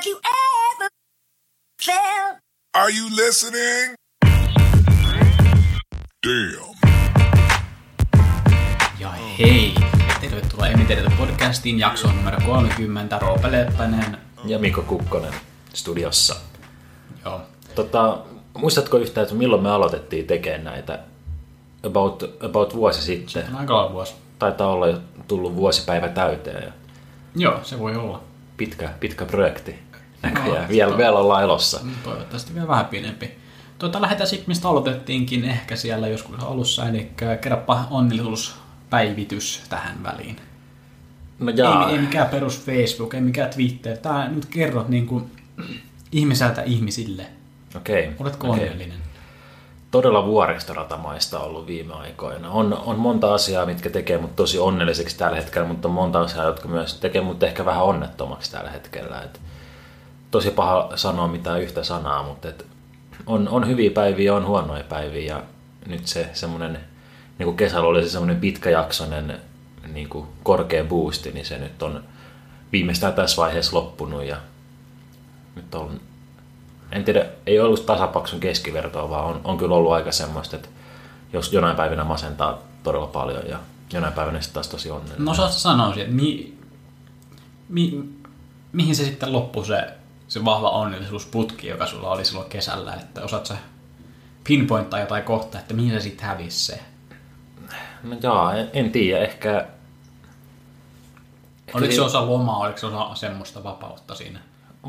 Have you ever felt? Are you listening? Damn. Ja hei! Tervetuloa Emiteeriltä podcastiin jaksoon numero 30. Roope Leppänen. ja Mikko Kukkonen studiossa. Joo. Tota, muistatko yhtään, että milloin me aloitettiin tekemään näitä? About, about vuosi sitten. On aika vuosi. Taitaa olla jo tullut vuosipäivä täyteen. Joo, se voi olla. pitkä, pitkä projekti näköjään. No, vielä, vielä ollaan elossa. Toivottavasti vielä vähän pienempi. Tuota, lähdetään sitten, mistä aloitettiinkin ehkä siellä joskus alussa, eli kerropa onnellisuuspäivitys tähän väliin. No jaa, Ei, ei mikään perus Facebook, ei mikään Twitter. Tää nyt kerrot niin kuin ihmiseltä ihmisille. okei. Oletko okei. onnellinen? Todella vuoristoratamaista ollut viime aikoina. On, on monta asiaa, mitkä tekee mut tosi onnelliseksi tällä hetkellä, mutta on monta asiaa, jotka myös tekee mut ehkä vähän onnettomaksi tällä hetkellä. Et tosi paha sanoa mitään yhtä sanaa, mutta et on, on hyviä päiviä, on huonoja päiviä ja nyt se semmoinen, niin kuin kesällä oli se semmoinen pitkäjaksoinen niin kuin korkea boosti, niin se nyt on viimeistään tässä vaiheessa loppunut ja nyt on en tiedä, ei ollut tasapaksun keskivertoa, vaan on, on kyllä ollut aika semmoista, että jos jonain päivinä masentaa todella paljon ja jonain päivänä sitten taas tosi onnellinen. No osaatko sanoa, että mi, mi, mihin se sitten loppui se, se vahva onnellisuusputki, joka sulla oli silloin kesällä, että osaat sä pinpointtaa jotain kohtaa, että mihin se sitten hävisi se? No jaa, en, en tiedä, ehkä... ehkä Oliko se si- osa lomaa, oliko se osa semmoista vapautta siinä?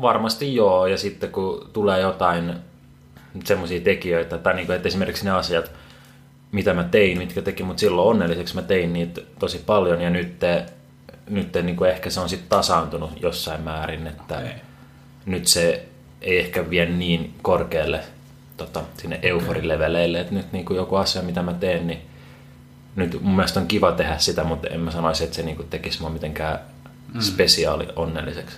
Varmasti joo, ja sitten kun tulee jotain semmoisia tekijöitä, tai niin kuin, että esimerkiksi ne asiat, mitä mä tein, mitkä teki mut silloin onnelliseksi, mä tein niitä tosi paljon, ja nyt, nyt niin kuin ehkä se on sitten tasaantunut jossain määrin, että Okei. Nyt se ei ehkä vie niin korkealle tota, sinne euforileveleille, että nyt niin kuin joku asia, mitä mä teen, niin nyt mun mielestä on kiva tehdä sitä, mutta en mä sanoisi, että se niin kuin tekisi mua mitenkään spesiaali onnelliseksi.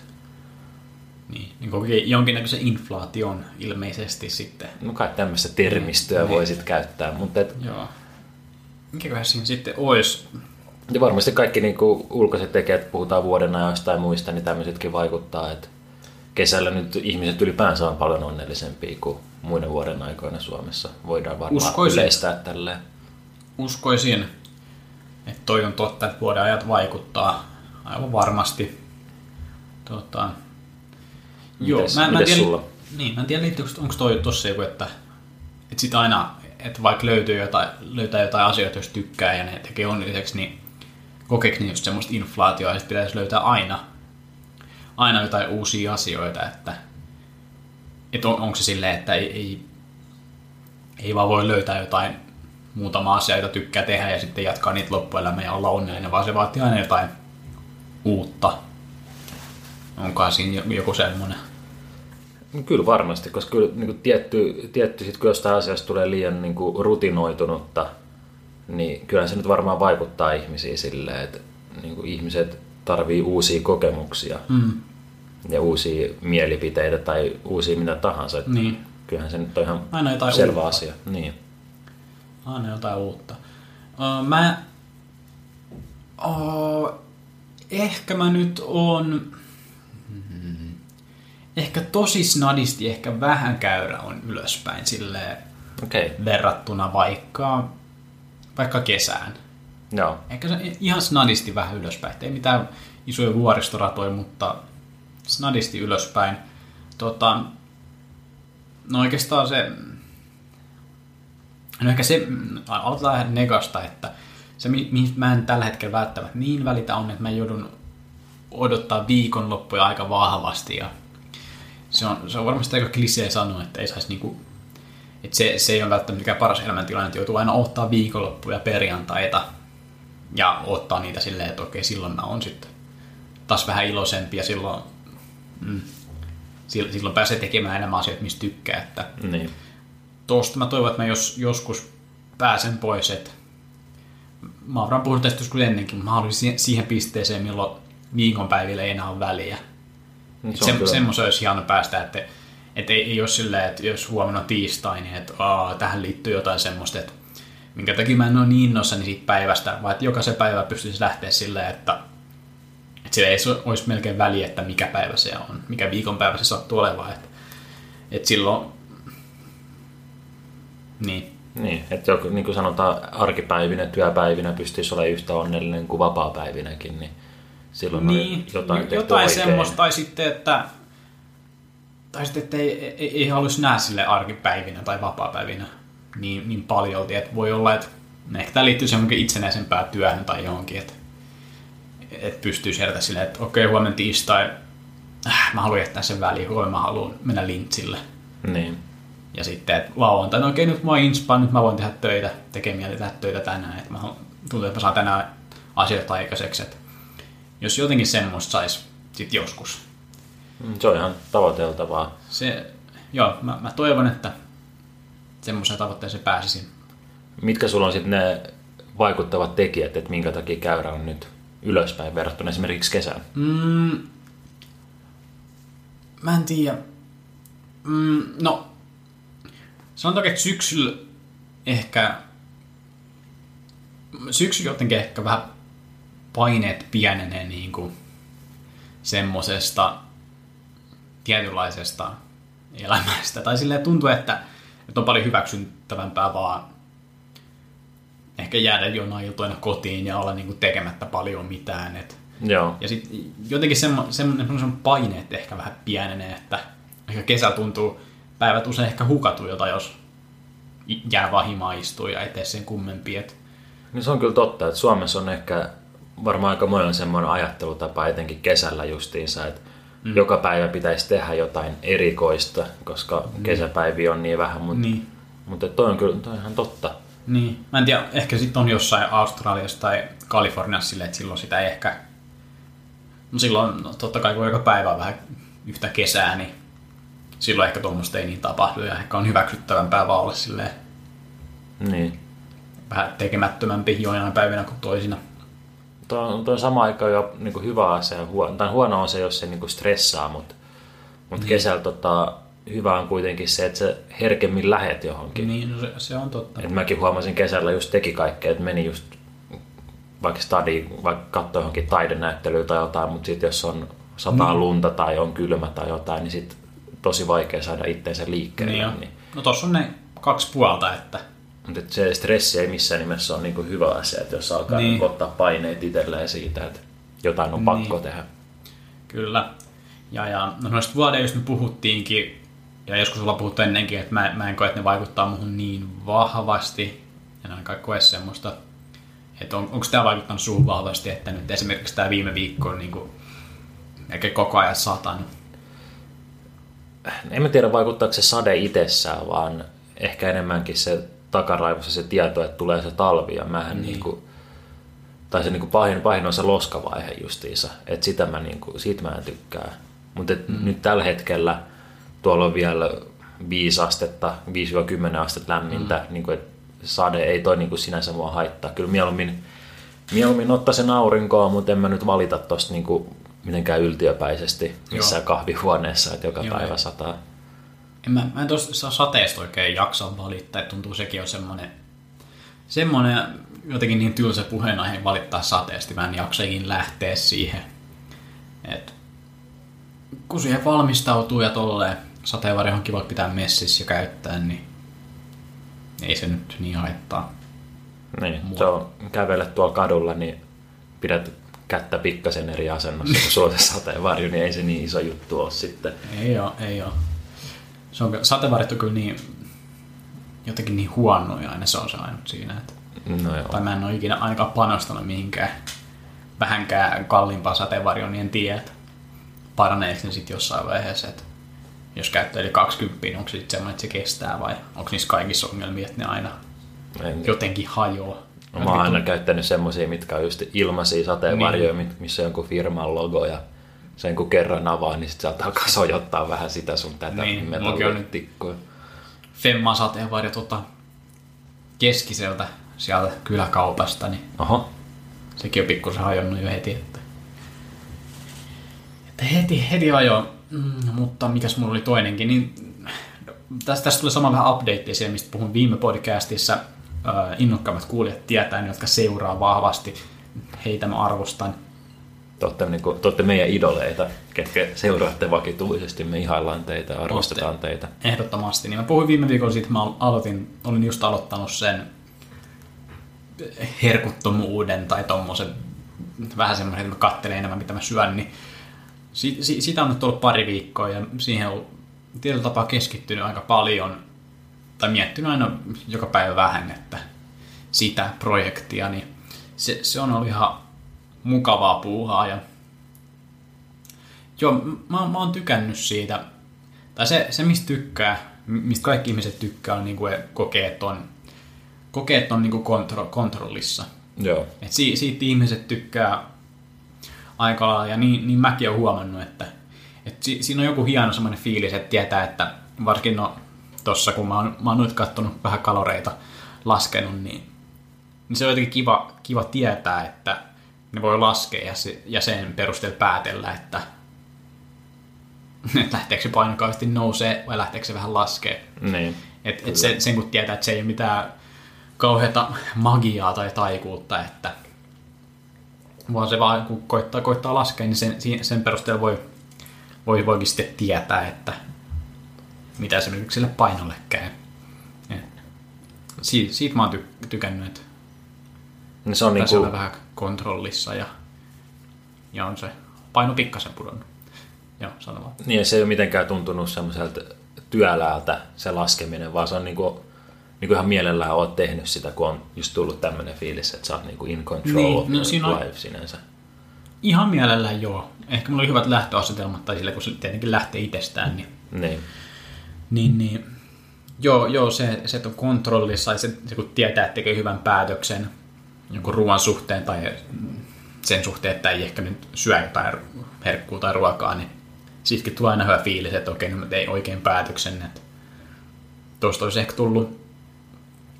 Niin, niin kuin jonkinnäköisen inflaation ilmeisesti sitten. No kai tämmöistä termistöä Niin. voisit käyttää, mutta et, Joo. Mikäköhän siinä sitten olisi? ja varmasti kaikki niin kuin ulkoiset tekijät, puhutaan vuoden ajoista tai muista, niin tämmöisetkin vaikuttaa, että kesällä nyt ihmiset ylipäänsä on paljon onnellisempia kuin muina vuoden aikoina Suomessa. Voidaan varmaan Uskoisin. yleistää tälleen. Uskoisin, että toi on totta, että vuoden ajat vaikuttaa aivan varmasti. Tota, Mites- mites tiedä, sulla? Niin, mä en tiedä, liittyykö, onko toi tossa joku, että, että sit aina, että vaikka löytyy jotain, löytää jotain asioita, jos tykkää ja ne tekee onnelliseksi, niin kokeeko ne just semmoista inflaatioa, että pitäisi löytää aina, aina jotain uusia asioita, että, että on, onko se silleen, että ei, ei, ei vaan voi löytää jotain muutama asia, jota tykkää tehdä ja sitten jatkaa niitä loppuelämää ja olla onnellinen, vaan se vaatii aina jotain uutta. Onkaan siinä jo- joku semmoinen. Kyllä varmasti, koska kyllä niin kuin tietty, tietty sit, kun jostain asiasta tulee liian niin kuin rutinoitunutta, niin kyllähän se nyt varmaan vaikuttaa ihmisiin silleen, että niin kuin ihmiset tarvii uusia kokemuksia Mm. ja uusia mielipiteitä tai uusia mitä tahansa. Niin, Kyllähän se nyt on ihan Aina jotain selvä uutta. asia. Niin. aina jotain uutta. Öö, mä... Oh, ehkä mä nyt on... Ehkä tosi snadisti, ehkä vähän käyrä on ylöspäin silleen okay. verrattuna vaikka, vaikka kesään. Joo. Ehkä se ihan snadisti vähän ylöspäin. Ei mitään isoja vuoristoratoja, mutta snadisti ylöspäin. Tota, no oikeastaan se... No ehkä se, aloitetaan negasta, että se mi- mihin mä en tällä hetkellä välttämättä niin välitä on, että mä joudun odottaa viikonloppuja aika vahvasti ja se on, se on varmasti aika klisee sanoa, että ei saisi niinku, että se, se ei ole välttämättä mikään paras elämäntilanne, että joutuu aina ottaa viikonloppuja perjantaita ja ottaa niitä silleen, että okei, silloin mä oon sitten taas vähän iloisempi ja silloin, mm, silloin, pääsee tekemään enemmän asioita, mistä tykkää. Että Niin. tosta mä toivon, että mä jos, joskus pääsen pois, että mä oon puhunut tästä joskus ennenkin, mutta mä haluaisin siihen- siihen pisteeseen, milloin viikonpäivillä ei enää ole väliä. Niin Se Se, semmoisen olisi hieno päästä, että, että ei, ei ole silleen, että jos huomenna on tiistai, niin että aa, tähän liittyy jotain semmoista, että minkä takia mä en ole niin innoissani siitä päivästä, vaan että jokaisen päivä pystyisi lähteä silleen, että, että Että sillä ei se olisi melkein väliä, että mikä päivä se on, mikä viikonpäivä se sattuu olemaan. Että et silloin, niin, Niin, että joku, niin kuin sanotaan, arkipäivinä, työpäivinä pystyisi olemaan yhtä onnellinen kuin vapaa-päivinäkin, niin silloin niin on jotain, tehty jotain oikein. semmoista, tai sitten, että tai sitten, että ei, ei, ei haluaisi nähdä sille arkipäivinä tai vapaa-päivinä niin, niin paljon, että voi olla, että ehkä tämä liittyy semmoinkin itsenäisempään työhön tai johonkin, että, että pystyy sieltä silleen, että okei, huomenna tiistai, äh, mä haluan jättää sen väliin, huomenna mä haluan mennä lintsille. Niin. Ja sitten, että lauantaina, okei, nyt mä oon inspaan, nyt mä voin tehdä töitä, tekemiä tehdä töitä tänään, että mä tuntuu, että mä saan tänään asioita aikaiseksi, että jos jotenkin semmoista saisi sitten joskus. Se on ihan tavoiteltavaa. Se, joo, mä, mä toivon, että semmoiseen tavoitteeseen pääsisin. Mitkä sulla on sitten ne vaikuttavat tekijät, että minkä takia käyrä on nyt ylöspäin verrattuna esimerkiksi kesään? Mm, mä en tiedä. Mm, no, sanotaanko, että syksyllä ehkä, syksyllä jotenkin ehkä vähän paineet pienenee niin kuin semmosesta tietynlaisesta elämästä. Tai silleen tuntuu, että, että on paljon hyväksyttävämpää vaan ehkä jäädä jonain iltoina kotiin ja olla niin kuin tekemättä paljon mitään. Että Joo. ja sitten jotenkin semmo, semmoinen, semmoinen paineet ehkä vähän pienenee, että ehkä kesä tuntuu, päivät usein ehkä hukatuilta, jos i- jää vaan himaan istua ja ettei sen kummempi. Et, Niin se on kyllä totta, että Suomessa on ehkä varmaan aika monella semmoinen ajattelutapa, etenkin kesällä justiinsa, että mm. joka päivä pitäisi tehdä jotain erikoista, koska mm. kesäpäiviä on niin vähän, mutta niin, mutta toi on kyllä toi on ihan totta. niin. Mä en tiedä, ehkä sitten on jossain Australiassa tai Kaliforniassa silleen, että silloin sitä ei ehkä... No silloin, no totta kai kun joka päivä on vähän yhtä kesää, niin silloin ehkä tuommoista ei niin tapahdu ja ehkä on hyväksyttävämpää vaan olla silleen Niin. vähän tekemättömämpi joinain päivinä kuin toisina. Tuo on, tuo on sama aika jo niin kuin hyvä asia huono. Tai huono on se, jos se niin kuin stressaa, mutta, mutta kesällä tota, hyvä on kuitenkin se, että sä herkemmin lähet johonkin. Niin, no se, se on totta. Et mäkin huomasin kesällä just teki kaikkea, että meni just vaikka stadi, vaikka katsoi johonkin taidenäyttelyä tai jotain, mutta sitten jos on sataa Niin. lunta tai on kylmä tai jotain, niin sitten tosi vaikea saada itteensä liikkeelle. Niin Niin. No tossa on ne kaksi puolta, että Mutta se stressi ei missään nimessä ole niinku hyvä asia, että jos alkaa Niin. niin. ottaa paineet itselleen siitä, että jotain on pakko Niin. tehdä. kyllä. Ja, ja no noista vuodeista me puhuttiinkin, ja joskus ollaan puhuttu ennenkin, että mä, mä en koe, että ne vaikuttaa muhun niin vahvasti. En ainakaan koe semmoista. Että on, onko tämä vaikuttanut suhun vahvasti, että nyt esimerkiksi tämä viime viikko on niin kuin, melkein koko ajan satanut. En mä tiedä vaikuttaako se sade itsessään, vaan ehkä enemmänkin se takaraivossa se tieto, että tulee se talvi ja mähän niin. niinku, tai se niinku pahin, pahin on se loskavaihe justiinsa, että sitä mä niinku, siitä mä en tykkää. Mutta mm. nyt tällä hetkellä tuolla on vielä 5 astetta, 5-10 astetta lämmintä, mm. niinku, että sade ei toi niinku sinänsä mua haittaa. Kyllä mieluummin, mieluummin ottaa sen aurinkoa, mutta en mä nyt valita tosta niinku mitenkään yltiöpäisesti missään Joo. kahvihuoneessa, että joka Joo, päivä sataa. En mä, mä en tuosta sateesta oikein jaksa valittaa, että tuntuu sekin on semmoinen, semmoinen jotenkin niin tylsä puheenaihe valittaa sateesta, mä en jaksakin lähteä siihen. Et, kun siihen valmistautuu ja tolleen sateenvarjo on kiva pitää messissä ja käyttää, niin ei se nyt niin haittaa. Niin, Mua. se on kävele tuolla kadulla, niin pidät kättä pikkasen eri asennossa, kun sulla sateenvarjo, niin ei se niin iso juttu ole sitten. Ei oo, ei oo. Se on, sateenvarjot on kyllä niin, jotenkin niin huonoja aina se on se ainut siinä, että No joo. tai mä en ole ikinä ainakaan panostanut mihinkään vähänkään kalliimpaan sateenvarjoon, niin en tiedä, että paraneeko ne sitten jossain vaiheessa, että jos käyttää yli 20, onko se sitten semmoinen, että se kestää vai onko niissä kaikissa ongelmia, että ne aina En, jotenkin hajoaa. No, mä oon aina käyttänyt semmosia, mitkä on just ilmaisia sateenvarjoja, niin. missä on jonkun firman logo ja sen kun kerran avaa, niin sit saattaa alkaa sojottaa vähän sitä sun tätä Niin, metallitikkoa. Femma sateenvarjo tota, keskiseltä sieltä kyläkaupasta, niin Oho, sekin on pikkusen hajonnut jo heti. Että, että heti, heti ajoin. Mm, mutta mikäs mulla oli toinenkin, niin tästä, tästä tulee sama vähän update siihen, mistä puhun viime podcastissa. Äh, innokkaammat kuulijat tietää, jotka seuraa vahvasti. Heitä mä arvostan. Te olette, niin kuin, te olette meidän idoleita, ketkä seuraatte vakituisesti. Me ihaillaan teitä, arvostetaan Olette. teitä. Ehdottomasti. Niin mä puhuin viime viikolla siitä, mä aloitin, olin just aloittanut sen herkuttomuuden tai tommosen vähän semmoinen, että mä katselen enemmän mitä mä syön, niin si, si, sitä on nyt ollut pari viikkoa ja siihen on tietyllä tapaa keskittynyt aika paljon tai miettinyt aina joka päivä vähän, että sitä projektia, niin se, se on ollut ihan mukavaa puuhaa ja joo, mä, mä oon tykännyt siitä, tai se, se mistä tykkää, mistä kaikki ihmiset tykkää, on niin kuin kokee, että on, kokee, että on niin kuin kontro, kontrollissa. Joo. Et si, siitä ihmiset tykkää aika lailla, ja niin, niin mäkin olen huomannut, että et si, siinä on joku hieno semmoinen fiilis, että tietää, että varsinkin no, tossa kun mä oon, mä oon nyt katsonut vähän kaloreita laskenut, niin, niin se on jotenkin kiva, kiva tietää, että ne voi laskea ja, se, ja sen perusteella päätellä, että, että lähteekö se paino kauheasti nousee vai lähteekö se vähän laskee. Niin. Et, et sen, sen kun tietää, että se ei ole mitään kauheata magiaa tai taikuutta, että vaan se vaan kun koittaa, koittaa laskea, niin sen, sen perusteella voi, voi, voikin sitten tietää, että mitä se nyt sille painolle käy. Et siitä, mä oon ty, tykännyt, että Niin se on niin on vähän kontrollissa ja, ja on se paino pikkasen pudonnut. Joo, sano niin se ei ole mitenkään tuntunut semmoiselta työläältä se laskeminen, vaan se on niin kuin, niin kuin ihan mielellään oot tehnyt sitä, kun on just tullut tämmöinen fiilis, että sä oot niin kuin in control Niin, of no siinä on- life sinänsä. Ihan mielellään joo. Ehkä mulla oli hyvät lähtöasetelmat, tai sillä kun se tietenkin lähtee itsestään, niin Niin. Niin, niin. Joo, joo se, se, että on kontrollissa ja se, se kun tietää, että tekee hyvän päätöksen jonkun ruoan suhteen tai sen suhteen, että ei ehkä nyt syö jotain herkkuu tai ruokaa, niin siitäkin tulee aina hyvä fiilis, että okei, nyt mä tein oikein päätöksen. Että tuosta olisi ehkä tullut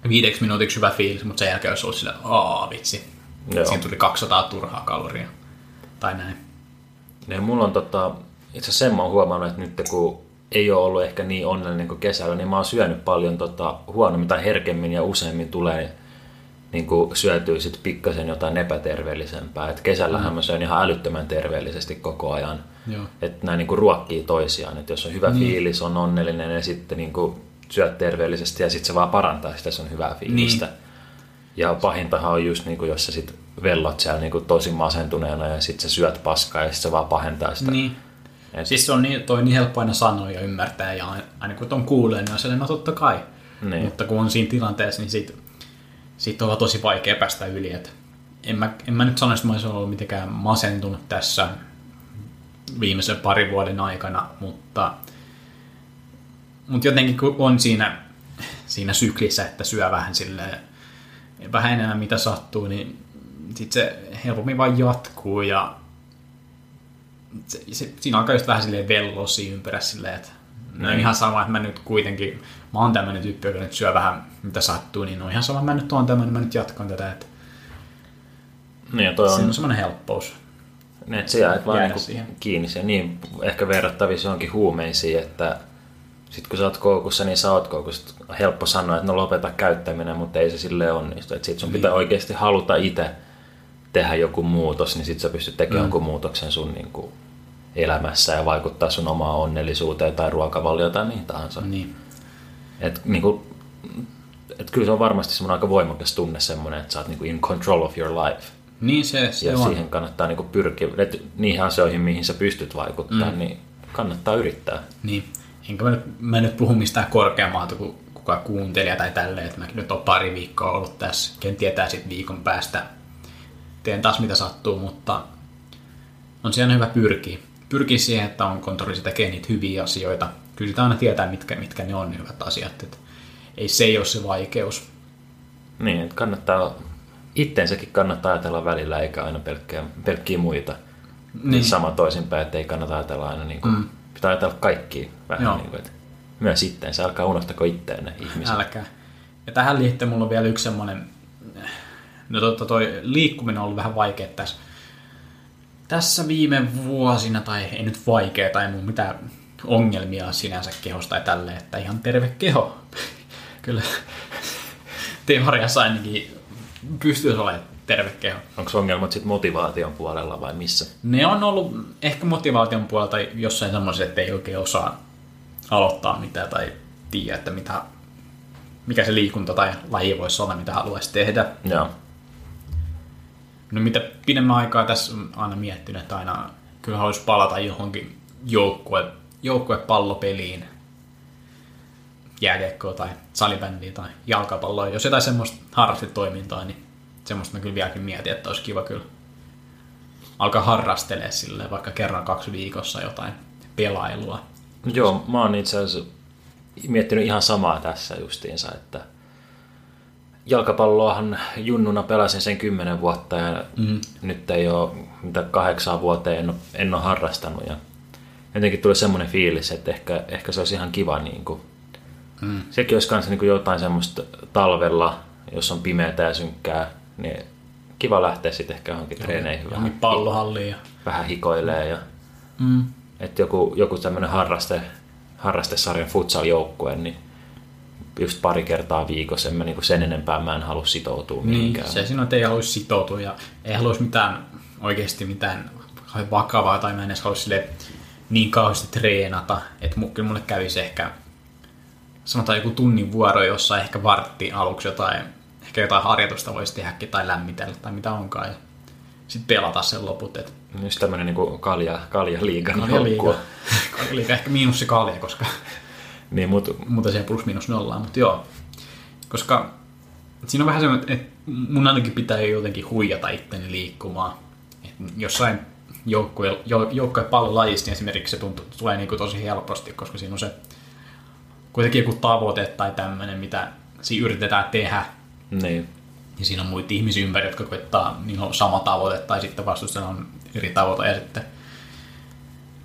viideksi minuutiksi hyvä fiilis, mutta sen jälkeen olisi ollut sillä, aa vitsi, Joo. siinä tuli 200 turhaa kaloria. Tai näin. Niin mulla on tota, itse asiassa sen mä oon huomannut, että nyt kun ei ole ollut ehkä niin onnellinen kuin kesällä, niin mä oon syönyt paljon tota, huonommin tai herkemmin ja useammin tulee niin kuin syötyy sit pikkasen jotain epäterveellisempää. Et kesällähän Mm. mä söin ihan älyttömän terveellisesti koko ajan. Että nämä niin kuin ruokkii toisiaan. Et jos on hyvä niin. fiilis, on onnellinen ja sitten niin kuin syöt terveellisesti ja sitten se vaan parantaa sitä sun hyvää fiilistä. Niin. Ja pahintahan on just niin kuin, jos sä sit vellot siellä niin kuin tosi masentuneena ja sitten sä syöt paskaa ja sitten se vaan pahentaa sitä. Niin. Et, Siis se on niin, toi niin helppo aina sanoa ja ymmärtää, ja aina kun ton kuulee, niin on sellainen, no totta kai. Niin. Mutta kun on siinä tilanteessa, niin siitä, siitä on tosi vaikea päästä yli. Et en, mä, en mä nyt sano, että mä olisin ollut mitenkään masentunut tässä viimeisen parin vuoden aikana, mutta, mutta jotenkin kun on siinä, siinä syklissä, että syö vähän silleen, vähän enemmän mitä sattuu, niin sit se helpommin vaan jatkuu ja se, se, siinä alkaa just vähän silleen vellosia ympärä silleen, että no Niin. ihan sama, että mä nyt kuitenkin, mä oon tämmönen tyyppi, joka nyt syö vähän mitä sattuu, niin on ihan sama, mä nyt oon tämmönen, mä nyt jatkan tätä, että niin, ja toi se on, on semmoinen helppous. niin, että sä jäät vaan niin siihen. kiinni siihen. Niin, ehkä verrattavissa johonkin huumeisiin, että sitten kun sä oot koukussa, niin sä oot koukussa. On helppo sanoa, että no lopeta käyttäminen, mutta ei se sille onnistu. Että sit sun pitää oikeasti haluta itse tehdä joku muutos, niin sit sä pystyt tekemään mm. jonkun muutoksen sun niin kuin, elämässä ja vaikuttaa sun omaan onnellisuuteen tai ruokavalioon tai mihin tahansa. Niin. Et, niinku, et kyllä se on varmasti semmoinen aika voimakas tunne semmoinen, että sä oot niinku in control of your life. Niin se, se ja on. siihen kannattaa niinku pyrkiä, et niihin asioihin, mihin sä pystyt vaikuttaa, mm. niin kannattaa yrittää. Niin. Enkä mä nyt, mä nyt puhu mistään korkeammalta kuin kuka kuuntelija tai tälleen, että mäkin nyt on pari viikkoa ollut tässä. Ken tietää sitten viikon päästä. Teen taas mitä sattuu, mutta on siellä hyvä pyrkiä. Pyrkiä siihen, että on kontrolli tekee niitä hyviä asioita. Kyllä sitä aina tietää, mitkä, mitkä ne on ne hyvät asiat. Et ei se ei ole se vaikeus. Niin, että kannattaa, itteensäkin kannattaa ajatella välillä, eikä aina pelkkiä, pelkkiä muita. Niin. Sama toisinpäin, että ei kannata ajatella aina, niin kuin, mm. pitää ajatella kaikkia vähän Joo. niin kuin, että myös itteensä, älkää unohtako itteenne ihmiset. Älkää. Ja tähän liittyen mulla on vielä yksi semmoinen, no totta toi liikkuminen on ollut vähän vaikea tässä. Tässä viime vuosina, tai ei nyt vaikea, tai ei mun mitään ongelmia sinänsä kehosta tai tälleen, että ihan terve keho. Kyllä teoriassa ainakin pystyisi olemaan terve keho. Onko ongelmat sitten motivaation puolella vai missä? Ne on ollut ehkä motivaation puolelta jossain semmoisessa, että ei oikein osaa aloittaa mitään tai tiedä, että mitä, mikä se liikunta tai laji voisi olla, mitä haluaisi tehdä. Joo. No mitä pidemmän aikaa tässä on aina miettinyt, että aina kyllä haluaisi palata johonkin joukkue, joukkuepallopeliin, jääkiekkoa tai salibändiä tai jalkapalloa. Jos jotain semmoista harrastetoimintaa, niin semmoista mä kyllä vieläkin mietin, että olisi kiva kyllä alkaa harrastelee sille vaikka kerran kaksi viikossa jotain pelailua. No Joo, mä oon itse asiassa miettinyt ihan samaa tässä justiinsa, että jalkapalloahan junnuna pelasin sen kymmenen vuotta ja mm. nyt ei ole mitä kahdeksan vuoteen en ole, en ole harrastanut ja jotenkin tuli semmoinen fiilis, että ehkä, ehkä se olisi ihan kiva niin kuin, mm. sekin olisi kanssa niin jotain semmoista talvella, jos on pimeätä ja synkkää, niin kiva lähteä sitten ehkä johonkin treeneihin vähän, Johonkin pallohalliin ja vähän hikoilee ja mm. että joku, joku tämmöinen harraste, harrastesarjan futsal-joukkue, niin just pari kertaa viikossa, en mä niinku sen enempää mä en halua sitoutua Niin, mihinkään. se että ei haluaisi sitoutua ja ei haluaisi mitään oikeasti mitään vakavaa tai mä en edes halua sille niin kauheasti treenata, että kyllä mulle kävisi ehkä sanotaan joku tunnin vuoro, jossa ehkä vartti aluksi jotain, ehkä jotain harjoitusta voisi tehdäkin tai lämmitellä tai mitä onkaan ja sitten pelata sen loput, että Just tämmöinen niinku kalja, kalja liigan kalja liiga, joukkue. kalja liiga, ehkä miinus se kalja, koska Niin, mut, muuta se plus minus nollaa, mutta joo. Koska siinä on vähän semmoinen, että mun ainakin pitää jotenkin huijata itteni liikkumaan. Et jossain joukkueen, jo, joukkueen pallolajissa niin esimerkiksi se tuntuu, tulee niin kuin tosi helposti, koska siinä on se kuitenkin joku tavoite tai tämmöinen, mitä siinä yritetään tehdä. niin. Ja siinä on muita ihmisiä ympäri, jotka koittaa, niin on sama tavoite tai sitten vastustajalla on eri tavoite ja sitten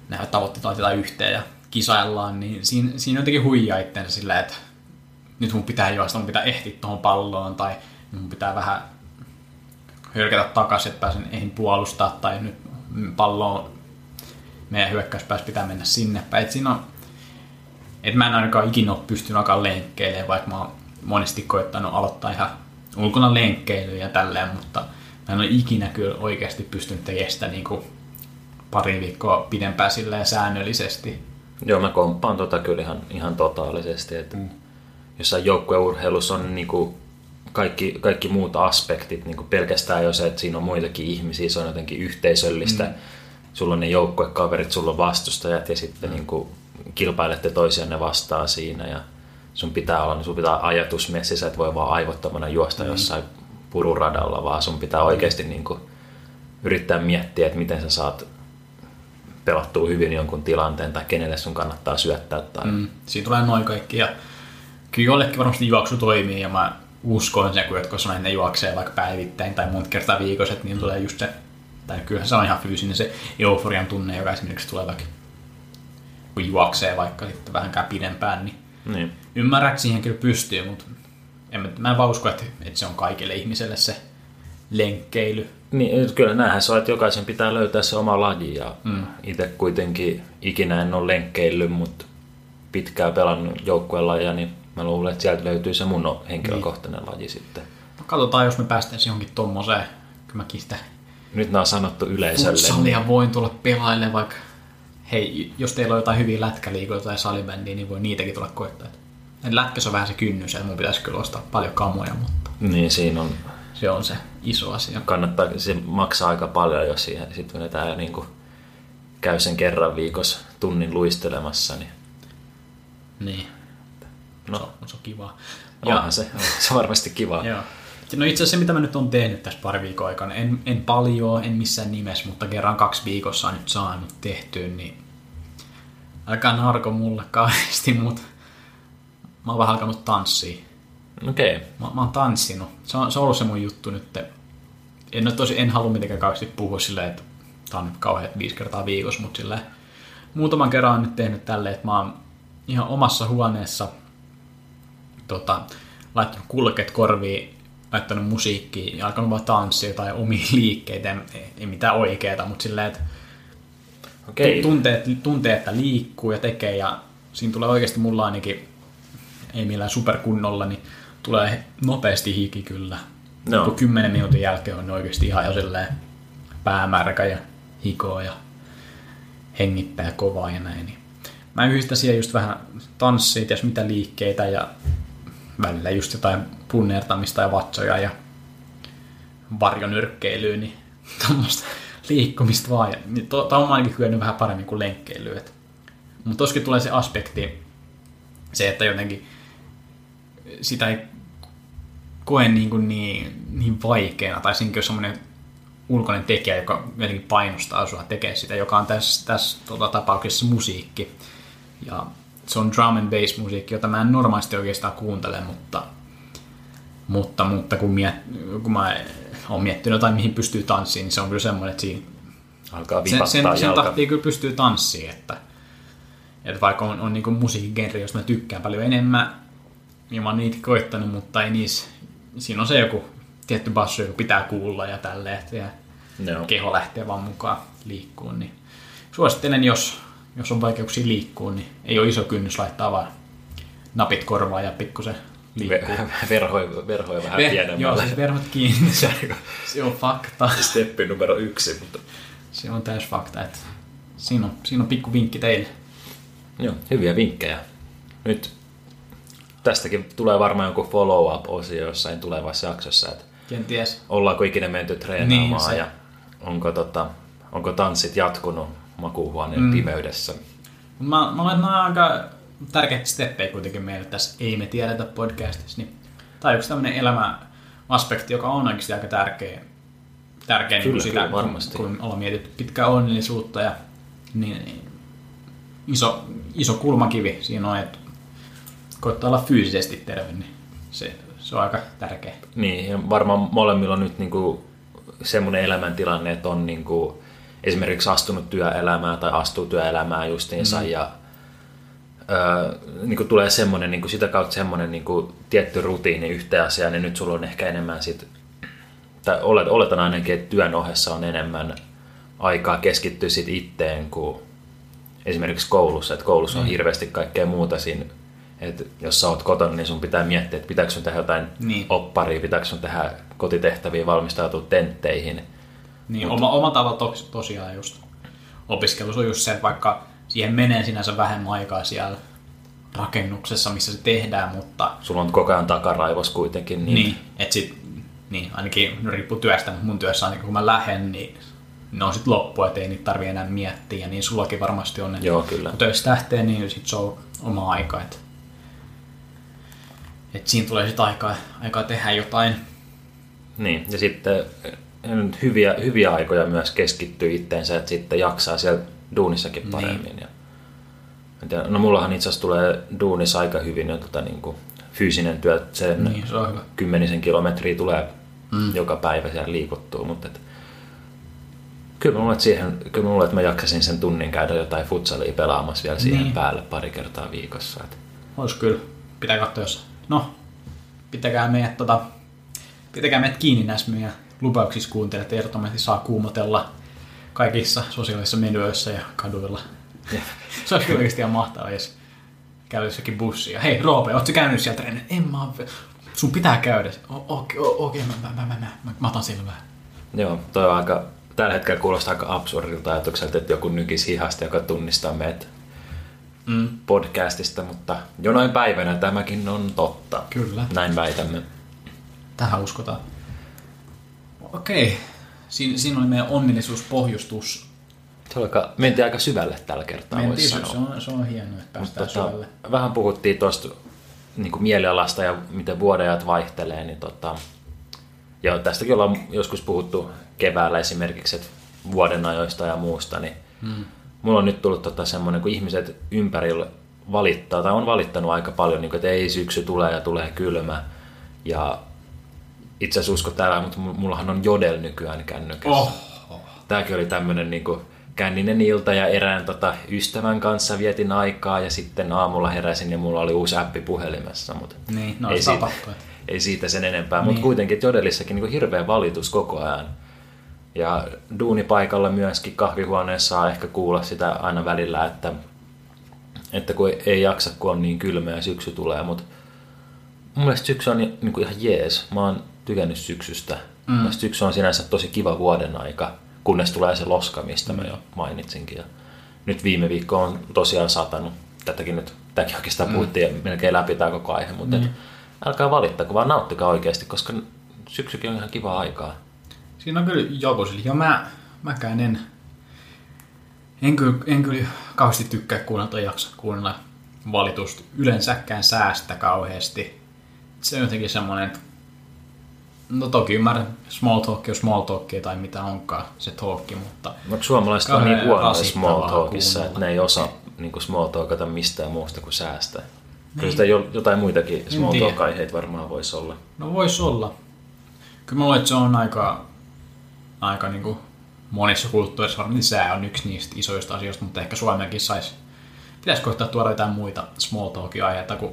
nämä tavoitteet laitetaan yhteen ja kisaillaan, niin siinä, siinä jotenkin huijaa itseensä sillä, että nyt mun pitää juosta, mun pitää ehtiä tuohon palloon tai mun pitää vähän hölkätä takaisin, että pääsen eihin puolustaa tai nyt palloon meidän hyökkäyspäässä pitää mennä sinne päin. Et siinä on, et mä en ainakaan ikinä ole pystynyt alkaa lenkkeilemään, vaikka mä oon monesti koittanut aloittaa ihan ulkona lenkkeilyä ja tälleen, mutta mä en ole ikinä kyllä oikeasti pystynyt tekemään sitä niin kuin pari viikkoa pidempään silleen säännöllisesti. Joo, mä komppaan tota kyllä ihan, ihan totaalisesti, että mm. jossain joukkueurheilussa on niinku kaikki, kaikki muut aspektit, niinku pelkästään jo se, että siinä on muitakin ihmisiä, se on jotenkin yhteisöllistä. Mm. Sulla on ne joukkuekaverit, sulla on vastustajat ja sitten mm. niinku kilpailette toisianne vastaan siinä ja sun pitää olla, sun pitää ajatusmessissä, että voi vaan aivottomana juosta mm. jossain pururadalla, vaan sun pitää oikeasti niinku yrittää miettiä, että miten sä saat pelattua hyvin jonkun tilanteen tai kenelle sun kannattaa syöttää. Tai... Mm, siinä tulee noin kaikki ja kyllä jollekin varmasti juoksu toimii ja mä uskon sen, kun jotkut sanoo, että ne juoksee vaikka päivittäin tai monta kertaa viikossa, niin tulee just se, tai kyllä se on ihan fyysinen se euforian tunne, joka esimerkiksi tulee vaikka kun juoksee vaikka sitten vähänkään pidempään, niin Niin. ymmärrän, että siihen kyllä pystyy, mutta en, mä- en vaan usko, että, että se on kaikille ihmiselle se lenkkeily. Niin, kyllä näinhän se on, että jokaisen pitää löytää se oma laji ja mm. itse kuitenkin ikinä en ole lenkkeillyt, mutta pitkään pelannut joukkuelajeja, niin mä luulen, että sieltä löytyy se mun henkilökohtainen laji sitten. Katsotaan, jos me päästäisiin johonkin tommoseen. Kyllä mäkin sitä Nyt nämä on sanottu yleisölle. futsalia voin tulla pelailemaan vaikka hei, jos teillä on jotain hyviä lätkäliikoja tai salibändiä, niin voi niitäkin tulla koittaa. Et Lätkässä on vähän se kynnys, että mun pitäisi kyllä ostaa paljon kamoja, mutta Niin, siinä on, se on se iso asia. kannattaa, se maksaa aika paljon, jos siihen sitten vedetään niin kuin käy sen kerran viikossa tunnin luistelemassa, niin Niin, no, se on, se on kivaa. onhan se, se on varmasti kiva. Joo. No itse asiassa se, mitä mä nyt on tehnyt tässä pari viikon aikana, en, en paljon, en missään nimessä, mutta kerran kaksi viikossa on nyt saanut tehtyä, niin älkää narko mulle kauheasti, mutta mä oon vähän alkanut tanssia. Okei, okay. Mä, mä oon tanssinut. Se on, se on ollut se mun juttu nyt. En, ole tosi, en halua mitenkään kauheasti puhua silleen, että tää on nyt kauhean viisi kertaa viikossa, mutta silleen, muutaman kerran on nyt tehnyt tälleen, että mä oon ihan omassa huoneessa tota, laittanut kulket korviin, laittanut musiikkia ja alkanut vaan tanssia tai omia liikkeitä, ei, ei mitään oikeeta, mutta silleen, että okei. tuntee, tuntee, että liikkuu ja tekee ja siinä tulee oikeasti mulla ainakin, ei millään superkunnolla, niin tulee nopeasti hiki kyllä. Joo. Kun 10 minuutin jälkeen on oikeasti ihan jo silleen päämärkä ja hikoa ja hengittää kovaa ja näin. Niin mä yhdistän siihen just vähän tanssia, ties mitä liikkeitä ja välillä just jotain punnertamista ja vatsoja ja varjonyrkkeilyä, niin tuommoista liikkumista vaan. Niin to on ainakin kyennyt vähän paremmin kuin lenkkeilyä. Mutta toskin tulee se aspekti, se, että jotenkin sitä ei koe niin, kuin niin, niin vaikeana, tai siinä on semmoinen ulkoinen tekijä, joka jotenkin painostaa sua tekemään sitä, joka on tässä, tässä tota, tapauksessa musiikki. Ja se on drum and bass musiikki, jota mä en normaalisti oikeastaan kuuntele, mutta, mutta, mutta kun, miet, kun mä oon miettinyt jotain, mihin pystyy tanssiin, niin se on kyllä semmoinen, että siinä, Alkaa sen, sen, sen jalka. tahtiin kyllä pystyy tanssiin, että, että vaikka on, on niin musiikkigenre, josta mä tykkään paljon enemmän, niin mä oon niitä koittanut, mutta ei niissä, siinä on se joku tietty basso, joka pitää kuulla ja tälleen, ja Joo. keho lähtee vaan mukaan liikkuun, niin suosittelen, jos, jos on vaikeuksia liikkua, niin ei ole iso kynnys laittaa vaan napit korvaan ja pikkusen liikkuu. Ve- verhoi, verhoi vähän Ver- joo, pienemmälle. siis verhot kiinni, se, se on fakta. Steppi numero yksi, mutta Se on täys fakta, että siinä on, siinä on pikku vinkki teille. Joo, hyviä vinkkejä. Nyt tästäkin tulee varmaan joku follow-up-osio jossain tulevassa jaksossa, että Kenties. ollaanko ikinä menty treenaamaan Niin, se- ja onko, tota, onko tanssit jatkunut makuuhuoneen mm. pimeyydessä. Mä, mä on aika tärkeitä steppejä kuitenkin meille tässä Ei me tiedetä podcastissa. Niin, tämä on yksi tämmöinen elämäaspekti, joka on oikeasti aika tärkeä. Tärkeä niin Kyllä, kuin sitä, kyllä, varmasti. kun, ollaan mietitty pitkää onnellisuutta ja niin, niin, iso, iso kulmakivi siinä on, että koittaa olla fyysisesti terve, niin se, se on aika tärkeä. Niin, ja varmaan molemmilla on nyt niinku semmoinen elämäntilanne, että on niinku esimerkiksi astunut työelämään tai astuu työelämään justiinsa mm. ja öö, niinku tulee semmoinen, niinku sitä kautta semmoinen niinku tietty rutiini yhteen asiaan, niin nyt sulla on ehkä enemmän sit, tai olet, oletan ainakin, että työn ohessa on enemmän aikaa keskittyä sit itteen kuin esimerkiksi koulussa, että koulussa on hirveästi kaikkea muuta siinä, että jos sä oot kotona, niin sun pitää miettiä, että pitääkö sun tehdä jotain Niin. opparia, pitääkö sun tehdä kotitehtäviä, valmistautua tentteihin. Niin, oma, oma tavalla tos, tosiaan just opiskelussa on just se, että vaikka siihen menee sinänsä vähemmän aikaa siellä rakennuksessa, missä se tehdään, mutta Sulla on koko ajan takaraivos kuitenkin. Niin, niin, että sit, niin, ainakin no, riippuu työstä, mutta mun työssä ainakin kun mä lähden, niin ne on sitten loppu, että ei niitä tarvi enää miettiä, ja niin sullakin varmasti on. Joo, kyllä. Kun töistä lähtee, niin sit se on oma aika, että et siinä tulee sitten aikaa, aikaa tehdä jotain. niin. Ja sitten eh, hyviä, hyviä aikoja myös keskittyy itteensä, että sitten jaksaa siellä duunissakin paremmin. Niin. Ja, en tiedä, no mullahan itse asiassa tulee duunissa aika hyvin jo tota, niin kuin fyysinen työ, sen Niin, se on hyvä. kymmenisen kilometriä tulee mm. joka päivä siellä liikuttua, mutta et, kyllä mä luulen, että, siihen, kyllä mä, luulen, että mä jaksasin sen tunnin käydä jotain futsalia pelaamassa vielä siihen Niin. päälle pari kertaa viikossa. Et, Ois kyllä. Pitää katsoa jos... No, pitäkää meidät, tota, pitäkää meidät kiinni näissä meidän lupauksissa kuuntelijat. Ehdottomasti saa kuumotella kaikissa sosiaalisissa medioissa ja kaduilla. Se olisi kyllä oikeasti ihan mahtavaa, jos käy jossakin bussia. Hei Roope, ootko käynyt sieltä ennen? En mä. Sun pitää käydä. Okei, o- okei, mä, mä, mä, mä, mä, mä otan selvää. joo, toi on aika, tällä hetkellä kuulostaa aika absurdilta ajatukselta, että joku nykis hihasta, joka tunnistaa meidät Mm. podcastista, mutta jonain päivänä tämäkin on totta. Kyllä. Näin väitämme. Tähän uskotaan. Okei. Siinä, siinä oli meidän onnellisuuspohjustus. Se aika, mentiin aika syvälle tällä kertaa, voisi Mentiin, se, sanoa. se, on, se on hienoa, että päästään tota, syvälle. vähän puhuttiin tuosta niin mielialasta ja miten vuodenajat vaihtelee, niin tota, ja tästäkin ollaan joskus puhuttu keväällä esimerkiksi, että vuodenajoista ja muusta, niin hmm. mulla on nyt tullut tota semmoinen, kun ihmiset ympärillä valittaa, tai on valittanut aika paljon, niin kuin, että ei syksy tulee ja tulee kylmä, ja itse asiassa usko täällä, mutta mullahan on Jodel nykyään kännykässä. Oh. Tämäkin oli tämmöinen niin känninen ilta ja erään tota, ystävän kanssa vietin aikaa ja sitten aamulla heräsin ja mulla oli uusi appi puhelimessa. Mutta Niin, no ei, siitä, ei siitä sen enempää, Niin. mutta kuitenkin Jodelissakin niin hirveä valitus koko ajan. Ja duunipaikalla myöskin kahvihuoneessa saa ehkä kuulla sitä aina välillä, että, että kun ei, ei jaksa, kun on niin kylmä ja syksy tulee, mutta mun mielestä syksy on niin kuin ihan jees. Mä oon tykännyt syksystä. Mm. Syksy on sinänsä tosi kiva vuoden aika, kunnes tulee se loska, mistä mä jo mainitsinkin. Ja nyt viime viikko on tosiaan satanut. Tätäkin nyt, tämäkin oikeastaan puhuttiin melkein läpi tämä koko aihe, mutta mm. et, älkää valittako, vaan nauttikaa oikeasti, koska syksykin on ihan kiva aikaa. Siinä on kyllä joku. Jo mä, mäkään en, en, kyllä, en kyllä kauheasti tykkää kuunnella tai jaksa kuunnella valitusta yleensäkään säästä kauheasti. Se on jotenkin semmoinen, että no toki ymmärrän small talk on small talkia tai mitä onkaan se talkki, mutta Mutta suomalaiset on niin huonoja small talkissa, että ne ei osaa niin kuin small talkata mistään muusta kuin säästä. Kyllä sitä jo- jotain muitakin small talk-aiheita varmaan voisi olla. no vois olla. Kyllä mä luulen, että se on aika, aika niin kuin monissa kulttuurissa varmasti sää on yksi niistä isoista asioista, mutta ehkä Suomenkin saisi, pitäisi koittaa tuoda jotain muita small talkia aiheita kuin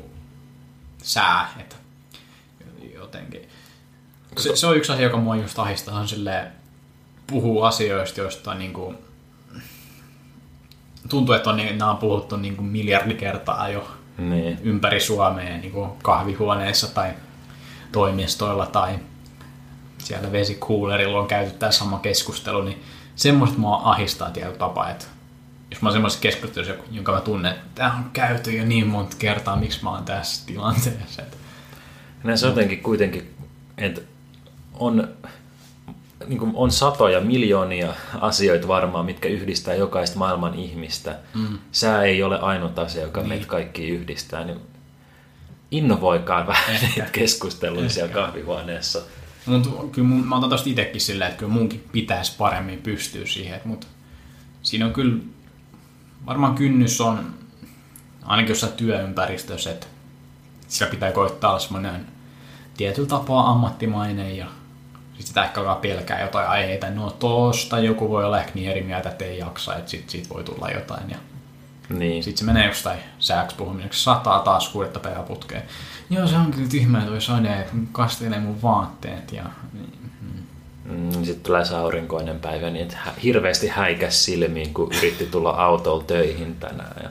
sää, että jotenkin. Se, se on yksi asia, joka mua just ahistaa, on silleen, puhuu asioista, joista niin kuin, tuntuu, että on, niin, nämä on puhuttu niin kuin miljardi kertaa jo Niin. ympäri Suomea niin kuin kahvihuoneissa tai toimistoilla tai siellä vesikuulerilla on käyty tämä sama keskustelu, niin semmoista mua ahistaa tietyllä tapaa, että jos mä oon semmoisessa keskustelussa, jonka mä tunnen, että tämä on käyty jo niin monta kertaa, miksi mä oon tässä tilanteessa. Että Näin se jotenkin kuitenkin, että on, niin kuin on satoja, miljoonia asioita varmaan, mitkä yhdistää jokaista maailman ihmistä. Mm. Sää ei ole ainut asia, joka niin. meitä kaikki yhdistää. Niin innovoikaa vähän Ehkä. niitä keskusteluja siellä kahvihuoneessa. Mutta kyllä mun, mä otan tosta itsekin silleen, että kyllä munkin pitäisi paremmin pystyä siihen, mutta siinä on kyllä, varmaan kynnys on, ainakin jossain työympäristössä, että sillä pitää koittaa olla semmoinen tietyllä tapaa ammattimainen ja sit sitä ehkä alkaa pelkää jotain aiheita, no tosta joku voi olla ehkä niin eri mieltä, että ei jaksa, että sit, siitä voi tulla jotain ja Niin. sitten se menee jostain sääksi puhumiseksi, sataa taas kuudetta päivää putkeen. Joo, se on kyllä tyhmää toi sade, että kastelee mun vaatteet ja... Mm, Sitten tulee se aurinkoinen päivä, niin hirveästi häikäs silmiin, kun yritti tulla autolla töihin tänään. Ja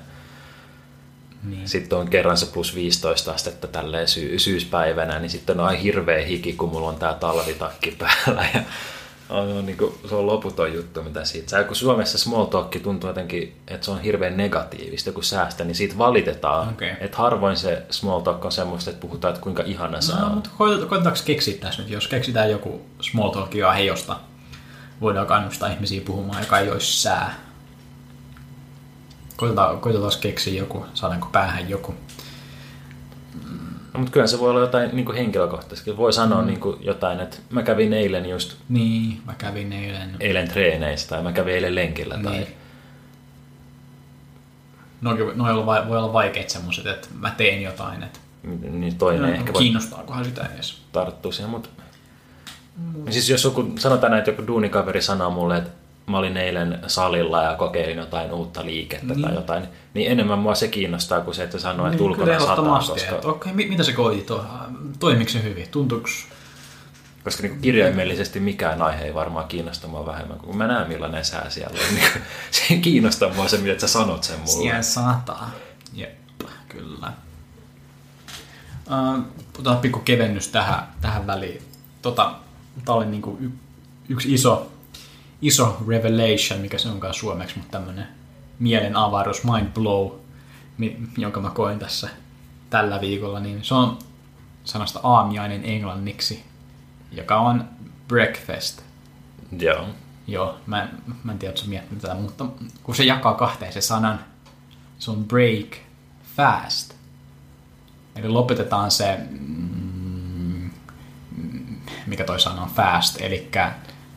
Niin. sitten on kerran se plus 15 astetta tälleen sy- syyspäivänä, niin sitten on aivan hirveä hiki, kun mulla on tää talvitakki päällä. Ja on, on, niin kuin, se on loputon juttu, mitä siitä saa. Kun Suomessa small talk tuntuu jotenkin, että se on hirveän negatiivista, kun säästä, niin siitä valitetaan. Okei. Että harvoin se small talk on semmoista, että puhutaan, että kuinka ihana se No, on. mutta koetetaanko keksiä tässä nyt, jos keksitään joku small talk aihe, josta voidaan kannustaa ihmisiä puhumaan, joka ei olisi sää. Koitetaan, koitetaan keksiä joku, saadaanko päähän joku. No, mutta kyllä se voi olla jotain niin kuin henkilökohtaisesti. Voi sanoa mm. niin kuin jotain, että mä kävin eilen just Niin, mä kävin eilen. eilen treeneissä tai mä kävin eilen lenkillä. Tai... Niin. No, no voi olla, vai- voi olla vaikeat semmoiset, että mä teen jotain, että Niin toinen no, ehkä voi kiinnostaakohan sitä edes. tarttua siihen. Mutta... Siis jos joku, sanotaan näin, että joku duunikaveri sanoo mulle, että mä olin eilen salilla ja kokeilin jotain uutta liikettä niin. tai jotain, niin enemmän mua se kiinnostaa kuin se, että sanoo, että Niin, ulkona sataa, koska, okei, mi- mitä se koitit? Toimiko se hyvin? Tuntuuko koska niin kirjaimellisesti mikään aihe ei varmaan kiinnosta mua vähemmän, kun mä näen millainen sää siellä on. Niin se ei kiinnosta mua se, mitä sä sanot sen mulle. Siellä sataa. Jep, kyllä. Uh, otetaan pikku kevennys tähän, tähän väliin. Tota, tää oli niinku y- yksi iso, iso revelation, mikä se onkaan suomeksi, mutta tämmönen mielen avaruus, mind blow, jonka mä koin tässä tällä viikolla, niin se on sanasta aamiainen englanniksi, joka on breakfast. Joo. Joo, mä, en- mä en tiedä, että sä miettinyt tätä, mutta kun se jakaa kahteen se sanan, se on break fast. Eli lopetetaan se, mm, mikä toi sana on fast, eli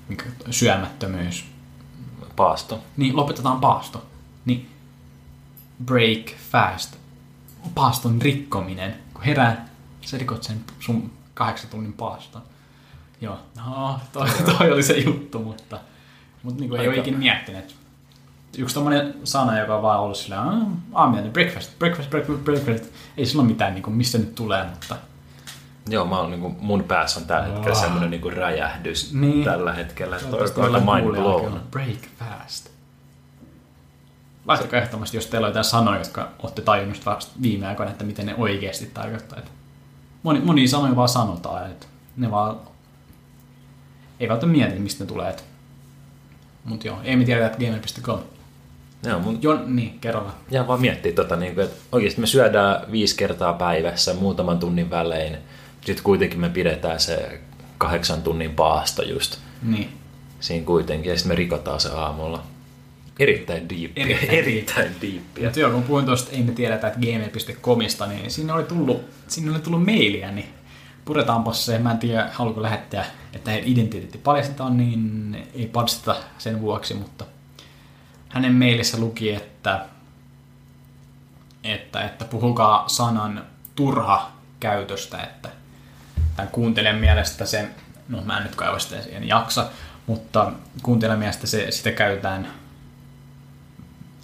mikä, syömättömyys. Paasto. Niin lopetetaan paasto. Niin break fast. Paaston rikkominen. Kun herää, sä rikot sen sun kahdeksan tunnin paaston. Joo, no, toi, toi oli se juttu, mutta, mutta niin kuin ei ole ikinä miettinyt. Yksi tommonen sana, joka on vaan ollut sillä "Ah, aamiainen, breakfast, breakfast, breakfast, breakfast. Ei sillä ole mitään, niin kuin, mistä nyt tulee, mutta Joo, mä oon, niin kuin, mun päässä on tällä hetkellä Wow. semmoinen niin räjähdys Niin. tällä hetkellä. Että on aika mind blown. Break fast. Laittakaa ehdottomasti, jos teillä on jotain sanoja, jotka olette tajunnut vasta viime aikoina, että miten ne oikeasti tarkoittaa. Että moni, moni sanoja vaan sanotaan, että ne vaan ei välttämättä mieti, mistä ne tulee. Mutta joo, ei me tiedetä, että gamer.com. Joo, mun Joo, niin, vaan. ihan vaan miettiä, tota, niin kuin, että oikeasti me syödään viisi kertaa päivässä muutaman tunnin välein. Sitten kuitenkin me pidetään se kahdeksan tunnin paasto just Niin. siinä kuitenkin, ja sitten me rikotaan se aamulla. Erittäin diippiä. Erittäin Erittäin diippiä. Mutta joo, kun puhuin tuosta, ei me tiedetä, että gmail.comista, niin sinne oli tullut, sinne oli tullut mailia, niin puretaanpa se. Mä en tiedä, haluatko lähettää, että heidän identiteetti paljastetaan, niin ei paljasteta sen vuoksi, mutta hänen mailissa luki, että, että, että puhukaa sanan turha käytöstä, että tämän kuuntelijan mielestä se, no mä en nyt kaiva sitä siihen jaksa, mutta kuuntelijan mielestä se, sitä käytetään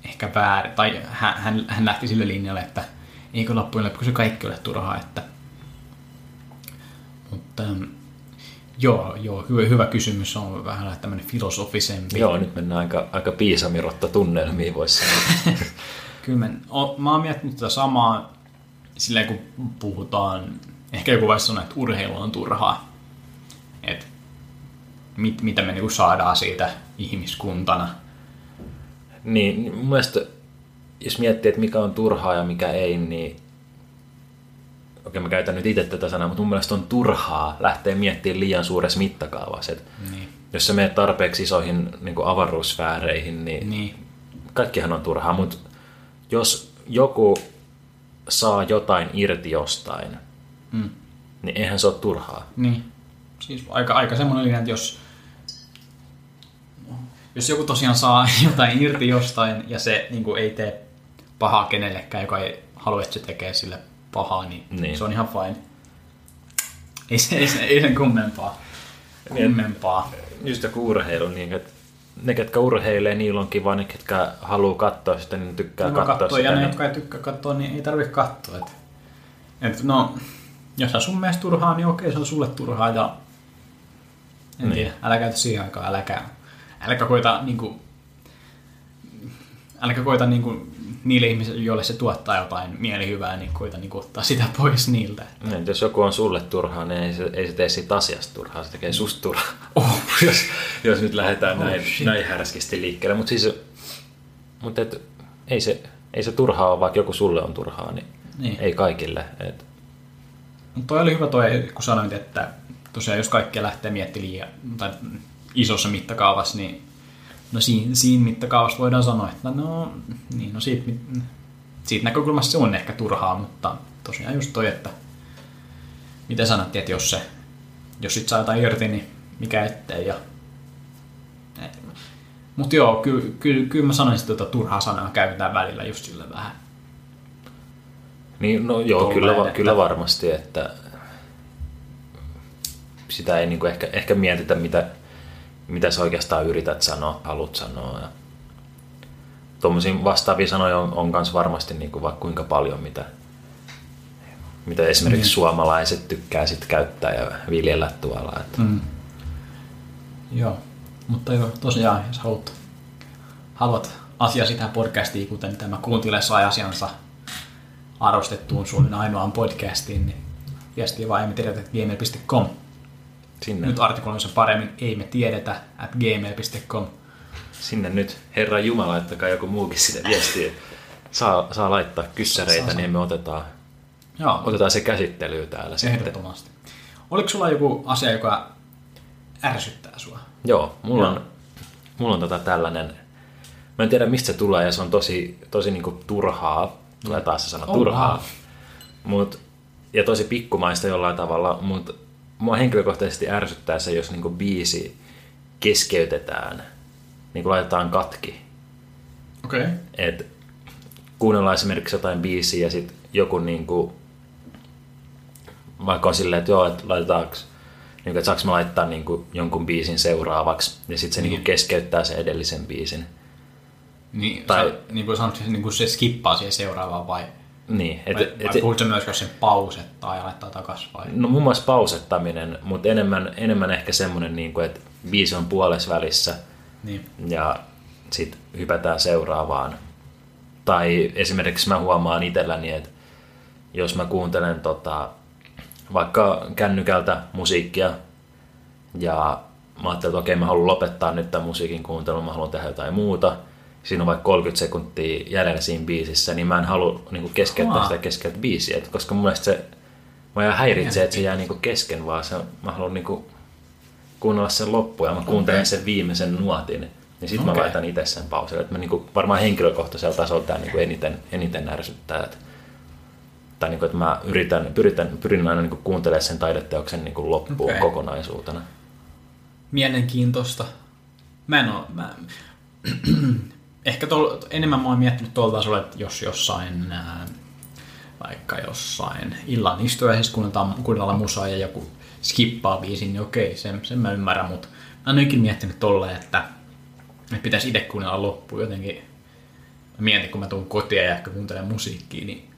ehkä väärin, tai hän, hän, lähti sille linjalle, että eikö loppujen lopuksi se kaikki ole turhaa, että mutta ähm, joo, joo hyvä, hyvä kysymys, on vähän tämmöinen filosofisempi. Joo, nyt mennään aika, aika piisamirotta tunnelmiin, voisi sanoa. Kyllä mä, o, mä oon miettinyt tätä samaa silleen, kun puhutaan, ehkä joku voisi sanoa, että urheilu on turhaa. Et mit, mitä me niinku saadaan siitä ihmiskuntana. niin, niin mun mielestä, jos miettii, että mikä on turhaa ja mikä ei, niin okei mä käytän nyt itse tätä sanaa, mutta mun mielestä on turhaa lähteä miettimään liian suuressa mittakaavassa. Et Niin. jos sä menet tarpeeksi isoihin niin avaruussfääreihin, niin, Niin. kaikkihan on turhaa, mutta jos joku saa jotain irti jostain, Mm. niin eihän se ole turhaa. Niin. Siis aika, aika semmoinen linja, että jos, jos joku tosiaan saa jotain irti jostain ja se niin kuin ei tee pahaa kenellekään, joka ei halua, että se tekee sille pahaa, niin, Niin. niin. se on ihan fine. Ei, se, ei, se, ei sen kummempaa. Kummempaa. Just joku urheilu, niin että ne, ketkä urheilee, niillä on kiva, ne, ketkä haluaa katsoa sitä, niin tykkää katsoa, sitä. ja ne, niin- jotka ei tykkää katsoa, niin ei tarvitse katsoa. Et, et no, jos se on sun mielestä turhaa, niin okei, se on sulle turhaa. Ja en Niin. tiedä, älä käytä siihen aikaan, äläkä, äläkä koita niinku, äläkä koita niinku, niille ihmisille, joille se tuottaa jotain mielihyvää, niin koita niinku ottaa sitä pois niiltä. Niin, että jos joku on sulle turhaa, niin ei se, ei se tee siitä asiasta turhaa, se tekee susta turhaa. Oh, jos, jos nyt lähdetään Oh, näin, shit. näin härskisti liikkeelle. Mutta siis, mut et, ei, se, ei se turhaa ole, vaikka joku sulle on turhaa, niin, Niin. ei kaikille. Et, Toi oli hyvä toi, kun sanoit, että tosiaan jos kaikkea lähtee miettimään liian, tai isossa mittakaavassa, niin no siinä, siinä mittakaavassa voidaan sanoa, että no, niin, no siitä, siitä näkökulmasta se on ehkä turhaa, mutta tosiaan just toi, että mitä sanottiin, että jos se, jos sit saa jotain irti, niin mikä ettei. Ja... Mutta joo, kyllä ky, ky, mä sanoisin, että tuota turhaa sanaa käytetään välillä just sille vähän. Niin, no joo, kyllä, va- että- kyllä varmasti, että sitä ei niinku ehkä, ehkä mietitä, mitä, mitä sä oikeastaan yrität sanoa, haluat sanoa. Ja tuommoisia vastaavia sanoja on, on myös varmasti niinku vaikka kuinka paljon, mitä, mitä esimerkiksi Niin. suomalaiset tykkää sit käyttää ja viljellä tuolla. Että Mm. Joo, mutta joo, tosiaan, jos haluat, haluat asiasi tähän podcastiin, kuten tämä kuuntele sai asiansa arvostettuun Suomen ainoaan podcastiin, niin viestiä vaan ei me tiedetä, että gmail.com. sinne, Nyt artikuloin paremmin, ei me tiedetä, at gmail.com. sinne nyt, Herra Jumala, laittakaa joku muukin sinne viestiä. Saa, saa laittaa kyssäreitä, Saa, niin me otetaan, Joo, otetaan se käsittelyyn täällä sitten. ehdottomasti. Oliko sulla joku asia, joka ärsyttää sua? Joo, mulla on, Joo. mulla on tota tällainen, mä en tiedä mistä se tulee ja se on tosi, tosi niinku turhaa, tulee taas se sana Oh, turhaa, wow. mut, ja tosi pikkumaista jollain tavalla, mutta mua henkilökohtaisesti ärsyttää se, jos niinku biisi keskeytetään, niin kuin laitetaan katki. Okei. Okay. Et kuunnellaan esimerkiksi jotain biisiä ja sitten joku niinku, vaikka on silleen, että joo, että laitetaanko, niinku, että saanko mä laittaa niinku jonkun biisin seuraavaksi, ja sitten se Niin. niinku keskeyttää sen edellisen biisin. Niin, Tai- tai... niin kuin sanot, niin kuin se skippaa siihen seuraavaan vai, Niin, et, vai, et, vai puhutko myös, jos sen pausettaa ja laittaa takaisin vai? no muun muassa pausettaminen, mutta enemmän, enemmän ehkä semmoinen, niinku, että biisi on puolessa välissä, Niin. ja sitten hypätään seuraavaan. Tai esimerkiksi mä huomaan itselläni, että jos mä kuuntelen tota, vaikka kännykältä musiikkia ja mä ajattelin, että okei, mä haluan lopettaa nyt tämän musiikin kuuntelun, mä haluan tehdä jotain muuta. Siinä on vaikka 30 sekuntia jäljellä siinä biisissä, niin mä en halua niin keskeyttää sitä keskeltä biisiä, et koska mun mielestä se, mä häiritsee, että se jää niin kesken, vaan se, mä haluan niin kuunnella sen loppuun ja mä kuuntelen Okei. sen viimeisen nuotin. Niin sitten Okei. mä laitan itse sen pausille. Että mä niinku, varmaan henkilökohtaisella tasolla tämä niinku eniten, eniten ärsyttää. Että, tai niinku, että mä yritän, pyritän, pyrin aina niinku kuuntelemaan sen taideteoksen niinku loppuun Okei. kokonaisuutena. Mielenkiintoista. Mä en oo, mä... Ehkä tol, enemmän mä oon miettinyt tuolla tasolla, että jos jossain, vaikka jossain illan istujaisessa kuunnellaan, kuunnellaan musaa ja joku skippaa biisin, niin okei, sen, sen mä ymmärrän, mutta mä ole ikinä miettinyt tolleen, että, että pitäisi itse kuunnella loppuun jotenkin. Mä mietin, kun mä tuun kotiin ja ehkä kuuntelen musiikkia, niin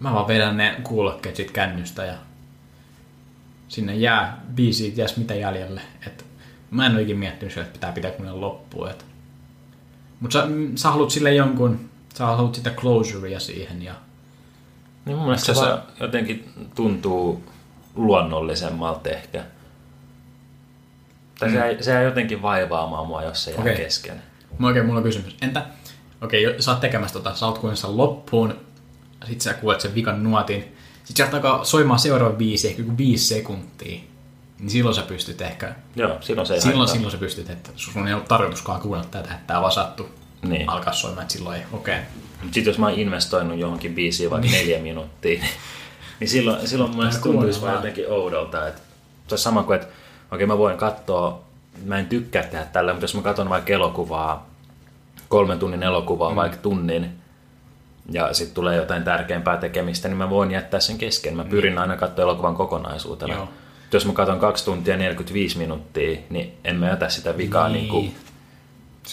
mä vaan vedän ne kuulokkeet sit kännystä ja sinne jää biisi, ties mitä jäljelle. Et mä en ole ikinä miettinyt että pitää pitää kuunnella loppuun. Et. Mut sä, mm, sä haluat sille jonkun, sä haluat sitä closurea siihen ja Niin mun mielestä se, Se- vaan jotenkin tuntuu luonnollisemmalta ehkä. Tai se, jää- se jää jotenkin vaivaamaan mua, jos se jää okay. kesken. Mä oikein, mulla on kysymys. Entä, okei, okay, sä oot tekemässä tota, sä oot sen loppuun, sit sä kuulet sen vikan nuotin, sit sieltä alkaa soimaan seuraava biisi, ehkä joku viisi sekuntia, niin silloin sä pystyt ehkä, Joo, silloin se ei silloin, haittaa. silloin sä pystyt, että sun ei ole tarkoituskaan kuunnella tätä, että tää vaan sattu Niin. alkaa soimaan, että silloin ei, okei. Okay. Sitten jos mä oon investoinut johonkin biisiin vaikka neljä minuuttia, niin, niin silloin, silloin mun mielestä tuntuisi vaan jotenkin oudolta. Että se on sama kuin, että okei mä voin katsoa, mä en tykkää tehdä tällä, mutta jos mä katson vaikka elokuvaa, kolmen tunnin elokuvaa mm. vaikka tunnin, ja sitten tulee jotain tärkeämpää tekemistä, niin mä voin jättää sen kesken. Mä pyrin aina katsoa elokuvan kokonaisuutena. Joo. Jos mä katson 2 tuntia 45 minuuttia, niin en mä jätä sitä vikaa niin. Niin.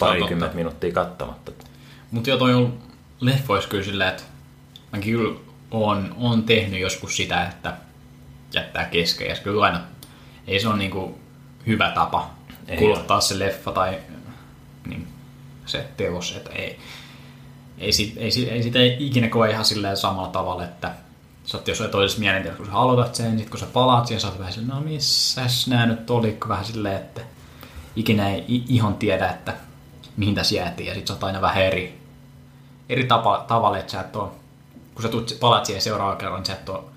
Parikymmentä minuuttia kattamatta. Mutta joo, toi on leffoissa kyllä silleen, että mäkin kyllä on, on tehnyt joskus sitä, että jättää kesken. Ja kyllä aina, ei se ole niinku hyvä tapa Ei kuluttaa se leffa tai niin, se teos, että ei, ei, sit, ei, sit, ei sitä ikinä koe ihan silleen samalla tavalla, että sä oot jossain toisessa mielentilassa, kun sä aloitat sen, sit kun sä palaat siihen, sä oot vähän silleen, no missäs nää nyt oli, kun vähän silleen, että ikinä ei ihan tiedä, että mihin tässä jäätiin, ja sit sä oot aina vähän eri, eri tapa, tavalla, että sä et oo, kun sä tulet, palaat siihen seuraavaan kerran, niin sä et oo,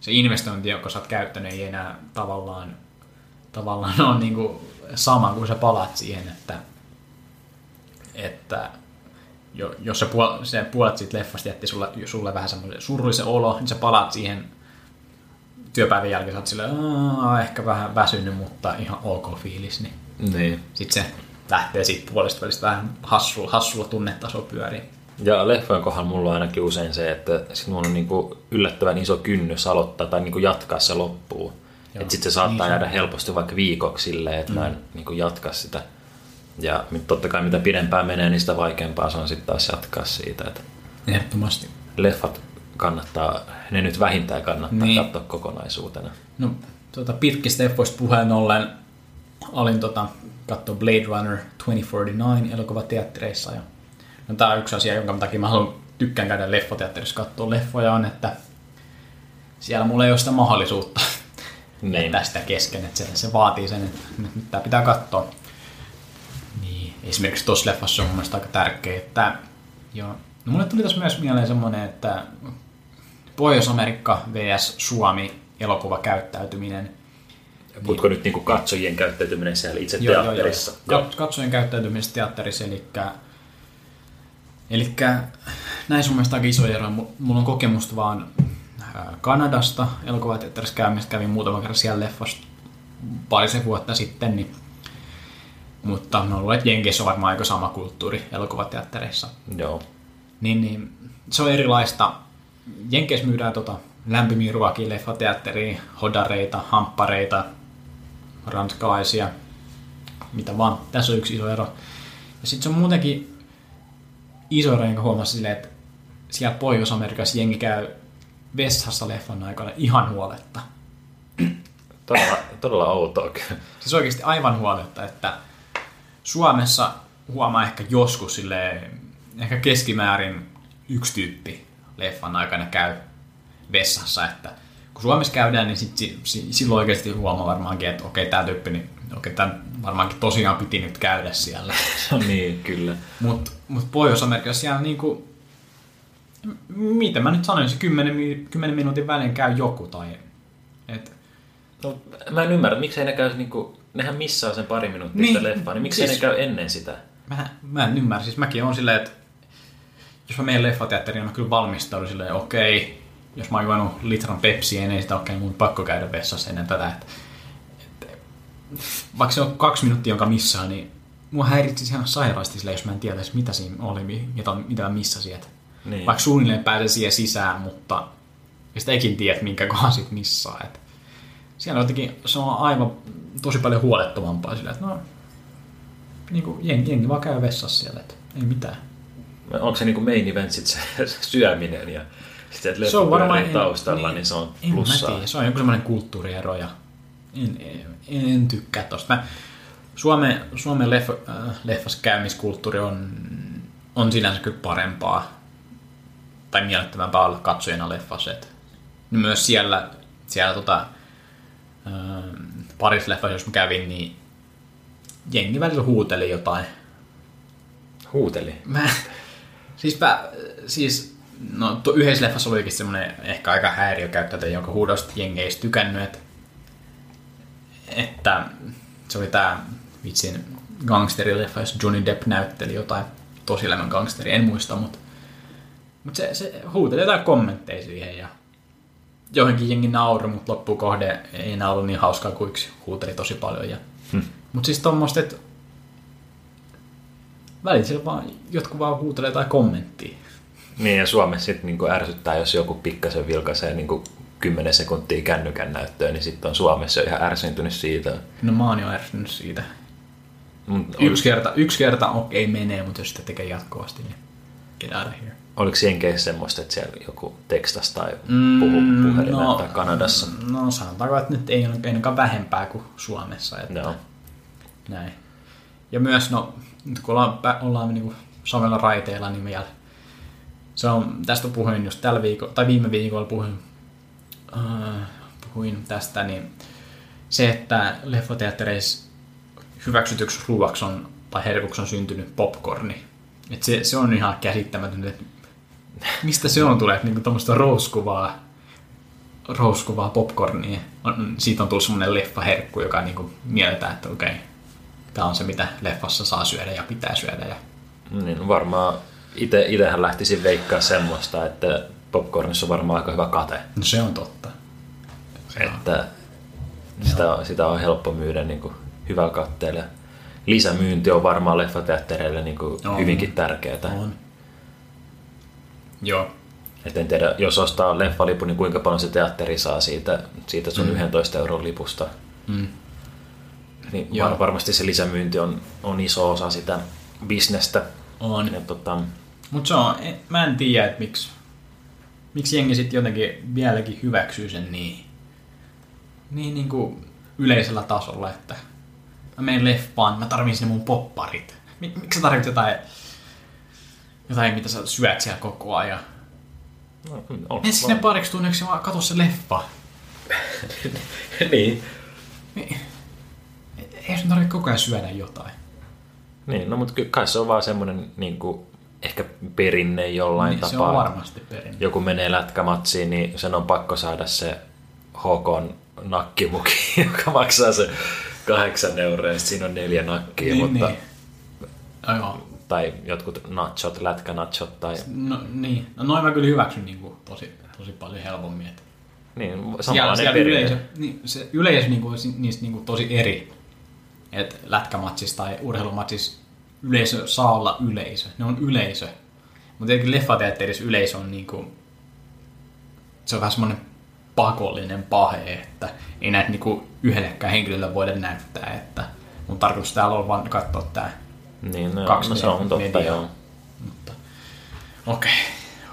se investointi, jonka sä oot käyttänyt, ei enää tavallaan, tavallaan ole niinku sama, kun sä palaat siihen, että, että jo, jos se, puol, se puolet siitä leffasta jätti sulle, sulle vähän semmoisen surullisen olo, niin sä palaat siihen työpäivän jälkeen, sä oot silleen, "Aa, ehkä vähän väsynyt, mutta ihan ok fiilis, niin Niin. sitten se lähtee siitä puolesta välistä vähän hassulla, hassulla tunnetaso pyörii. Ja leffojen kohdalla mulla on ainakin usein se, että sit mulla on niinku yllättävän iso kynnys aloittaa tai niinku jatkaa se loppuun. Että sitten se saattaa niin jäädä helposti vaikka viikoksi silleen, että mm. mä en niinku jatka sitä. Ja totta kai mitä pidempään menee, niin sitä vaikeampaa se on sitten taas jatkaa siitä. Että Ehdottomasti. leffat kannattaa, ne nyt vähintään kannattaa Niin. katsoa kokonaisuutena. No, tuota, pitkistä leffoista puheen ollen olin tota, katsoa Blade Runner 2049 elokuvateattereissa. Ja, no, tämä on yksi asia, jonka takia mä haluan tykkään käydä leffoteatterissa katsoa leffoja, on, että siellä mulla ei ole sitä mahdollisuutta Niin. jättää sitä kesken, että se, se vaatii sen, että nyt, nyt tää pitää katsoa. Niin, esimerkiksi tuossa leffassa on mun mielestä aika tärkeä, että joo. No mulle tuli tässä myös mieleen semmoinen, että Pohjois-Amerikka vs. Suomi elokuvakäyttäytyminen. Puhutko nyt niinku katsojien käyttäytyminen siellä itse Joo, joo, teatterissa? joo. Kat- Katsojen käyttäytymisestä teatterissa, eli Eli näin sun mielestä aika iso ero. Mu- Mulla on kokemusta vaan ää, Kanadasta elokuvateatterissa käymistä. Kävin muutaman kerran siellä leffassa parisen vuotta sitten. Niin, mutta mä luulen, että Jenkeissä on varmaan aika sama kulttuuri elokuvateattereissa. Joo. Niin, niin se on erilaista. Jenkeissä myydään tota lämpimiä ruokia leffateatteriin, hodareita, hamppareita, ranskalaisia, mitä vaan. Tässä on yksi iso ero. Ja sitten se on muutenkin iso ero, jonka huomasin silleen, että siellä Pohjois-Amerikassa jengi käy vessassa leffan aikana ihan huoletta. Todella, todella outoa kyllä. Siis oikeasti aivan huoletta, että Suomessa huomaa ehkä joskus sille ehkä keskimäärin yksi tyyppi leffan aikana käy vessassa, että kun Suomessa käydään, niin sit, si, si, silloin oikeasti huomaa varmaankin, että okei, tämä tyyppi niin okei, tämän varmaankin tosiaan piti nyt käydä siellä. niin, kyllä. Mutta mut Pohjois-Amerikassa siellä niinku, m- miten mä nyt sanoisin, 10, mi- 10 minuutin välein käy joku tai... Et, No, mä en ymmärrä, miksei ne käy, niinku, nehän missaa sen pari minuuttia Niin, sitä leffaa, niin miksei siis- ne käy ennen sitä? mä, mä en ymmärrä, siis mäkin on silleen, että jos mä menen leffateatteriin, niin mä kyllä valmistaudun silleen, okei, jos mä oon juonut litran pepsiä ennen sitä, okei, mun pakko käydä vessassa ennen tätä. Että, että, vaikka se on kaksi minuuttia, jonka missaa, niin mua häiritsisi ihan sairaasti silleen, jos mä en tietäisi, mitä siinä oli, mi- mitä, mitä mä missasin. Että Niin. Vaikka suunnilleen pääsen siihen sisään, mutta ja sitä eikin tiedä, minkä kohan sit missaa. Että siellä on jotenkin, se on aivan tosi paljon huolettomampaa sillä, että no, niin kuin jengi, jengi vaan käy vessassa siellä, että ei mitään. Onko se niinku main event sit se syöminen ja sitten että Se on varmaan taustalla, niin, se on en mä plussaa. tiedä, se on joku semmoinen kulttuuriero ja en, en, en tykkää tosta. Mä, Suomen, Suomen leffa, äh, leffassa käymiskulttuuri on, on sinänsä kyllä parempaa tai miellyttävämpää olla katsojana leffassa. Et myös siellä, siellä tota, parissa leffassa, jos mä kävin, niin jengi välillä huuteli jotain Huuteli. Mä, siis, mä, siis no, tuo yhdessä leffassa oli semmoinen ehkä aika häiriökäyttäjä, jonka huudosta jengi ei tykännyt, että, että se oli tää vitsin gangsterileffa, jos Johnny Depp näytteli jotain tosielämän gangsteri, en muista, mutta, mutta se, se huuteli jotain kommentteja siihen ja johonkin jengi nauroi, mutta loppukohde ei enää ollut niin hauskaa kuin yksi huuteli tosi paljon. Ja, Hmm. Mutta siis tuommoista, että välillä siellä vaan jotkut vaan huutelee jotain kommenttia. Niin ja Suomessa sitten niinku ärsyttää, jos joku pikkasen vilkaisee niinku 10 sekuntia kännykän näyttöön, niin sitten on Suomessa jo ihan ärsyntynyt siitä. No mä oon jo ärsynyt siitä. Mut Yksi kerta, yksi kerta okei menee, mutta jos sitä tekee jatkuvasti, niin get out of here. Oliko Jenkeissä semmoista, että siellä joku tekstas tai puhu puhelimella tai Kanadassa? No sanotaanko, että nyt ei ole ainakaan vähempää kuin Suomessa. Että Joo. Näin. Ja myös, no, nyt kun ollaan, ollaan niin samalla raiteilla, niin vielä se on, tästä puhuin just tällä viikolla, tai viime viikolla puhuin, äh, puhuin tästä, niin se, että leffateattereissa hyväksytyksi ruuaksi on, tai herkuksi on syntynyt popcorni. Et se, se on ihan käsittämätöntä, että mistä se on tulee, niinku tuommoista rouskuvaa, rouskuvaa popcornia. On, siitä on tullut semmoinen leffaherkku, joka niinku mielletään, että okei, tämä on se, mitä leffassa saa syödä ja pitää syödä. Ja... Niin no varmaan ite, itehän lähtisin veikkaa semmoista, että popcornissa on varmaan aika hyvä kate. No se on totta. Että sitä, sitä on helppo myydä niin kuin hyvällä katteella. Lisämyynti on varmaan leffateattereille niin kuin On. hyvinkin tärkeää. On. Joo. Et en tiedä, jos ostaa leffalipun, niin kuinka paljon se teatteri saa siitä, siitä sun mm. 11 euron lipusta. Mm. Niin Joo. var, varmasti se lisämyynti on, on iso osa sitä bisnestä. On. Ja, tota, Mutta se on, en- mä en tiedä, että miksi, miksi jengi sitten jotenkin vieläkin hyväksyy sen niin, niin, niin kuin yleisellä tasolla, että mä menen leffaan, mä tarvitsen ne mun popparit. Mik, miksi sä tarvitset jotain, jotain, mitä sä syöt siellä koko ajan? no, on, Mene sinne pariksi tunneksi ja vaan katso se leffa. niin. Ei sun tarvitse koko ajan syödä jotain. niin, no mutta kai se on vaan semmoinen niin kuin, ehkä perinne jollain Niin, se tapaa. on varmasti perin. joku menee lätkämatsiin, niin sen on pakko saada se HK nakkimuki, joka maksaa se kahdeksan euroa ja siinä on neljä nakkia, Niin, mutta, niin. Tai jotkut nachot, lätkänachot tai No, niin. No noin mä kyllä hyväksyn niin kuin, tosi, tosi paljon helpommin. Että niin, siellä, siellä yleisö, niin, se yleisö niin kuin, niistä niin kuin, tosi eri. Et lätkämatsissa tai urheilumatsissa yleisö saa olla yleisö. Ne on yleisö. Mutta tietenkin leffateatterissa yleisö on niin kuin, se on vähän semmoinen pakollinen pahe, että ei näitä niin kuin yhdellekään henkilölle voida näyttää, että mun tarkoitus täällä on vaan katsoa tämä Niin, no, kaksi no se on totta, mediaa. joo. Mutta, okei.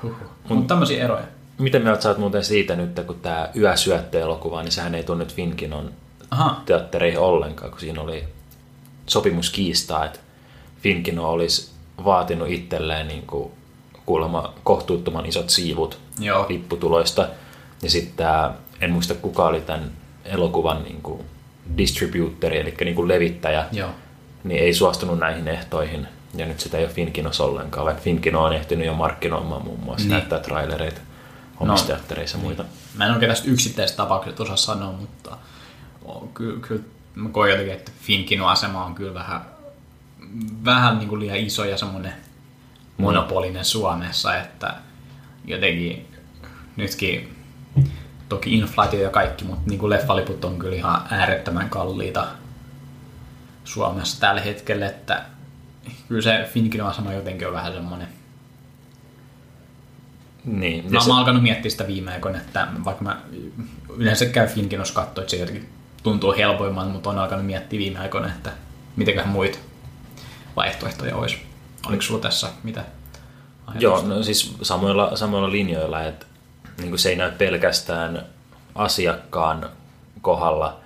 Okay. Mutta tämmöisiä eroja. Miten mieltä sä oot muuten siitä nyt, kun tämä Yösyöttö-elokuva, niin sehän ei tunnu nyt Finkinon Aha. teattereihin ollenkaan, kun siinä oli sopimus kiistaa, että Finkino olisi vaatinut itselleen niin kuin kuulemma kohtuuttoman isot siivut Joo. lipputuloista. Ja sitten en muista kuka oli tämän elokuvan niin kuin distributori, eli niin kuin levittäjä, Joo. Niin ei suostunut näihin ehtoihin. Ja nyt sitä ei ole Finkinos ollenkaan, vaikka Finkino on ehtinyt jo markkinoimaan muun muassa, Niin. niin. näyttää trailereita omissa teattereissa ja muita. Mä en oikein tästä yksittäisestä tapauksesta osaa sanoa, mutta kyllä, kyllä mä koen jotenkin, että Finkinon asema on kyllä vähän, vähän niin kuin liian iso ja semmoinen monopolinen Suomessa, että jotenkin nytkin toki inflaatio ja kaikki, mutta niin kuin leffaliput on kyllä ihan äärettömän kalliita Suomessa tällä hetkellä, että kyllä se Finkinon asema jotenkin on vähän semmoinen Niin, Mä, se, mä oon alkanut miettiä sitä viime aikoina, että vaikka mä yleensä käy Finkinos katsoa, että se jotenkin tuntuu helpoimman, mutta on alkanut miettiä viime aikoina, että mitenköhän muita vaihtoehtoja olisi. Oliko sulla tässä mitä joo, ajatusta? no siis samoilla, samoilla linjoilla, että niin se ei näy pelkästään asiakkaan kohdalla,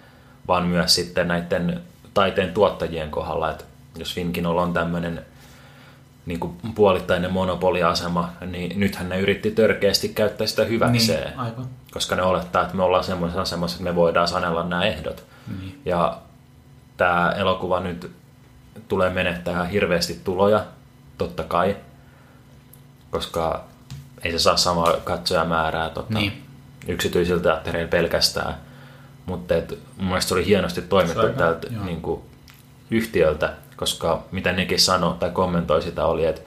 vaan myös sitten näiden taiteen tuottajien kohdalla, että jos Finkinolla on tämmöinen niin kuin puolittainen monopoliasema, niin nythän ne yritti törkeästi käyttää sitä hyväkseen. Niin, aivan. koska ne olettaa, että me ollaan semmoisessa asemassa, että me voidaan sanella nämä ehdot. Niin. Ja tämä elokuva nyt tulee menettää hirveästi tuloja, totta kai, koska ei se saa samaa katsojamäärää tota, Niin. yksityisiltä teattereilla pelkästään. Mutta et, mun mielestä se oli hienosti toimittu hyvä, tältä joo. niin kuin, yhtiöltä, koska mitä nekin sanoi tai kommentoi sitä oli, että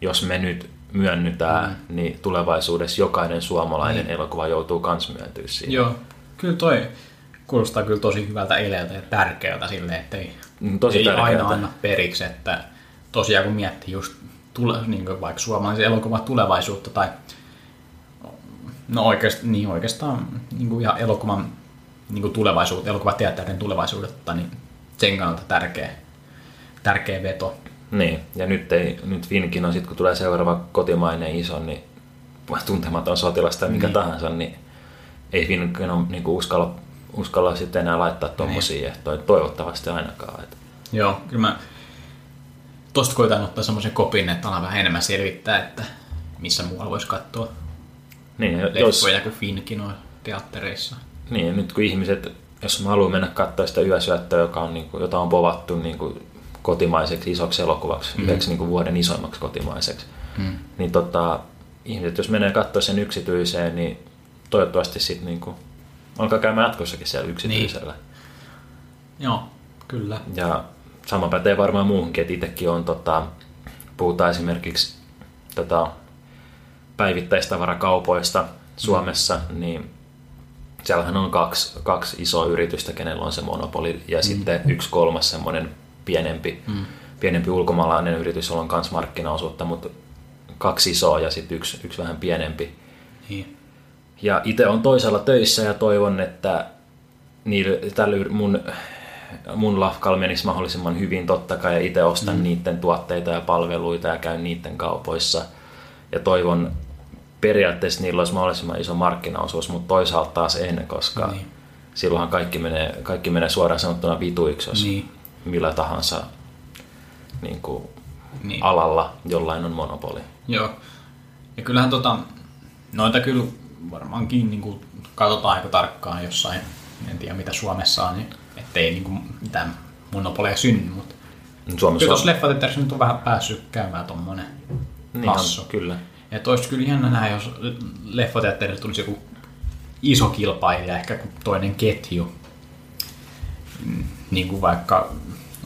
jos me nyt myönnytään, mm. niin tulevaisuudessa jokainen suomalainen Niin. elokuva joutuu kans myöntyä siihen. Joo, kyllä toi kuulostaa kyllä tosi hyvältä eleeltä ja tärkeältä silleen, että ei, Mm, tosi ei tärkeältä. aina anna periksi, että tosiaan kun miettii just tule, niin kuin vaikka suomalaisen elokuvan tulevaisuutta tai no oikeastaan, niin oikeastaan niin kuin ihan elokuvan niin kuin tulevaisuutta, elokuvateatterin tulevaisuudetta, niin sen kannalta tärkeä, tärkeä veto. Niin, ja nyt, ei, nyt Finkin on sitten, kun tulee seuraava kotimainen iso, niin tuntematon sotilas tai mikä Niin. tahansa, niin ei Finkin on, niin uskalla, uskalla sitten enää laittaa tuommoisia Niin. ehtoja, toivottavasti ainakaan. Et, Joo, kyllä mä tosta koitan ottaa semmoisen kopin, että alan vähän enemmän selvittää, että missä muualla voisi katsoa niin, jos, kuin Finkin on teattereissa. Niin, nyt kun ihmiset, jos mä haluan mennä katsoa sitä yösyöttöä, joka on, niin kuin, jota on povattu niin kuin, kotimaiseksi isoksi elokuvaksi, mm. yhdeksi niin kuin, vuoden isoimmaksi kotimaiseksi, Mm. niin tota, ihmiset, jos menee katsoa sen yksityiseen, niin toivottavasti sitten niin kuin, alkaa käymään jatkossakin siellä yksityisellä. Niin. Joo, kyllä. Ja sama pätee varmaan muuhunkin, että itsekin on, tota, puhutaan esimerkiksi tota, päivittäistavarakaupoista Suomessa, mm. niin siellähän on kaksi, kaksi isoa yritystä, kenellä on se monopoli, ja mm. sitten yksi kolmas semmoinen pienempi, mm. pienempi ulkomaalainen yritys, jolla on myös markkinaosuutta, mutta kaksi isoa ja sitten yksi, yksi vähän pienempi. Niin. Ja itse on toisella töissä ja toivon, että niille, tällä yr- mun, mun lafkalla menisi mahdollisimman hyvin totta kai ja itse ostan mm. niiden tuotteita ja palveluita ja käyn niiden kaupoissa. Ja toivon periaatteessa niillä olisi mahdollisimman iso markkinaosuus, mutta toisaalta taas en, koska Niin. silloinhan kaikki menee, kaikki menee suoraan sanottuna vituiksi, jos Niin. millä tahansa niin kuin Niin. alalla jollain on monopoli. Joo. Ja kyllähän tota, noita kyllä varmaankin niin kuin, katsotaan aika tarkkaan jossain, en tiedä mitä Suomessa on, niin ettei niin kuin, mitään monopoleja synny, mutta Suomessa kyllä tuossa leffateatterissa nyt on vähän päässyt käymään tommonen niin on, kyllä. Että olisi kyllä jännä nähdä, jos leffateatterille tulisi joku iso kilpailija, ehkä toinen ketju. Niin kuin vaikka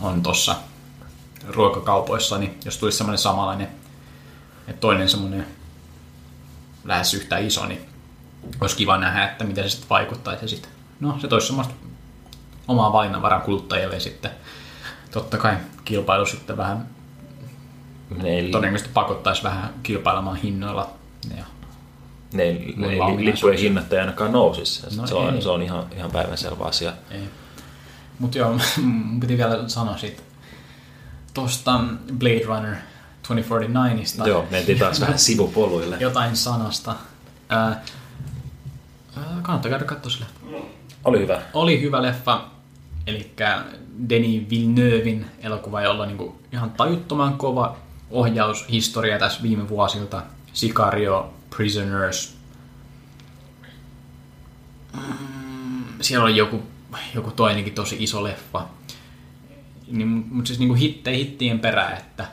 on tuossa ruokakaupoissa, niin jos tulisi semmoinen samanlainen, että toinen semmoinen lähes yhtä iso, niin olisi kiva nähdä, että miten se sitten vaikuttaisi. Sitten, no, se toisi semmoista omaa valinnanvaran kuluttajille sitten totta kai kilpailu sitten vähän Ne ei, todennäköisesti pakottaisi vähän kilpailemaan hinnoilla. Ja, ne, lippujen hinnat ei ainakaan nousisi. No se, on, se on ihan, ihan päivänselvä asia. Mutta joo, piti vielä sanoa siitä tuosta Blade Runner 2049ista. Joo, mentiin taas vähän sivupoluille. Jotain sanasta. Ää, ää, kannattaa käydä katsoa sille. Oli hyvä. Oli hyvä leffa, eli Denis Villeneuvein elokuva, jolla on niinku ihan tajuttoman kova ohjaushistoria tässä viime vuosilta. Sicario, Prisoners. Mm, siellä oli joku joku toinenkin tosi iso leffa. Niin, mutta siis niinku hitte, hittien perä, että...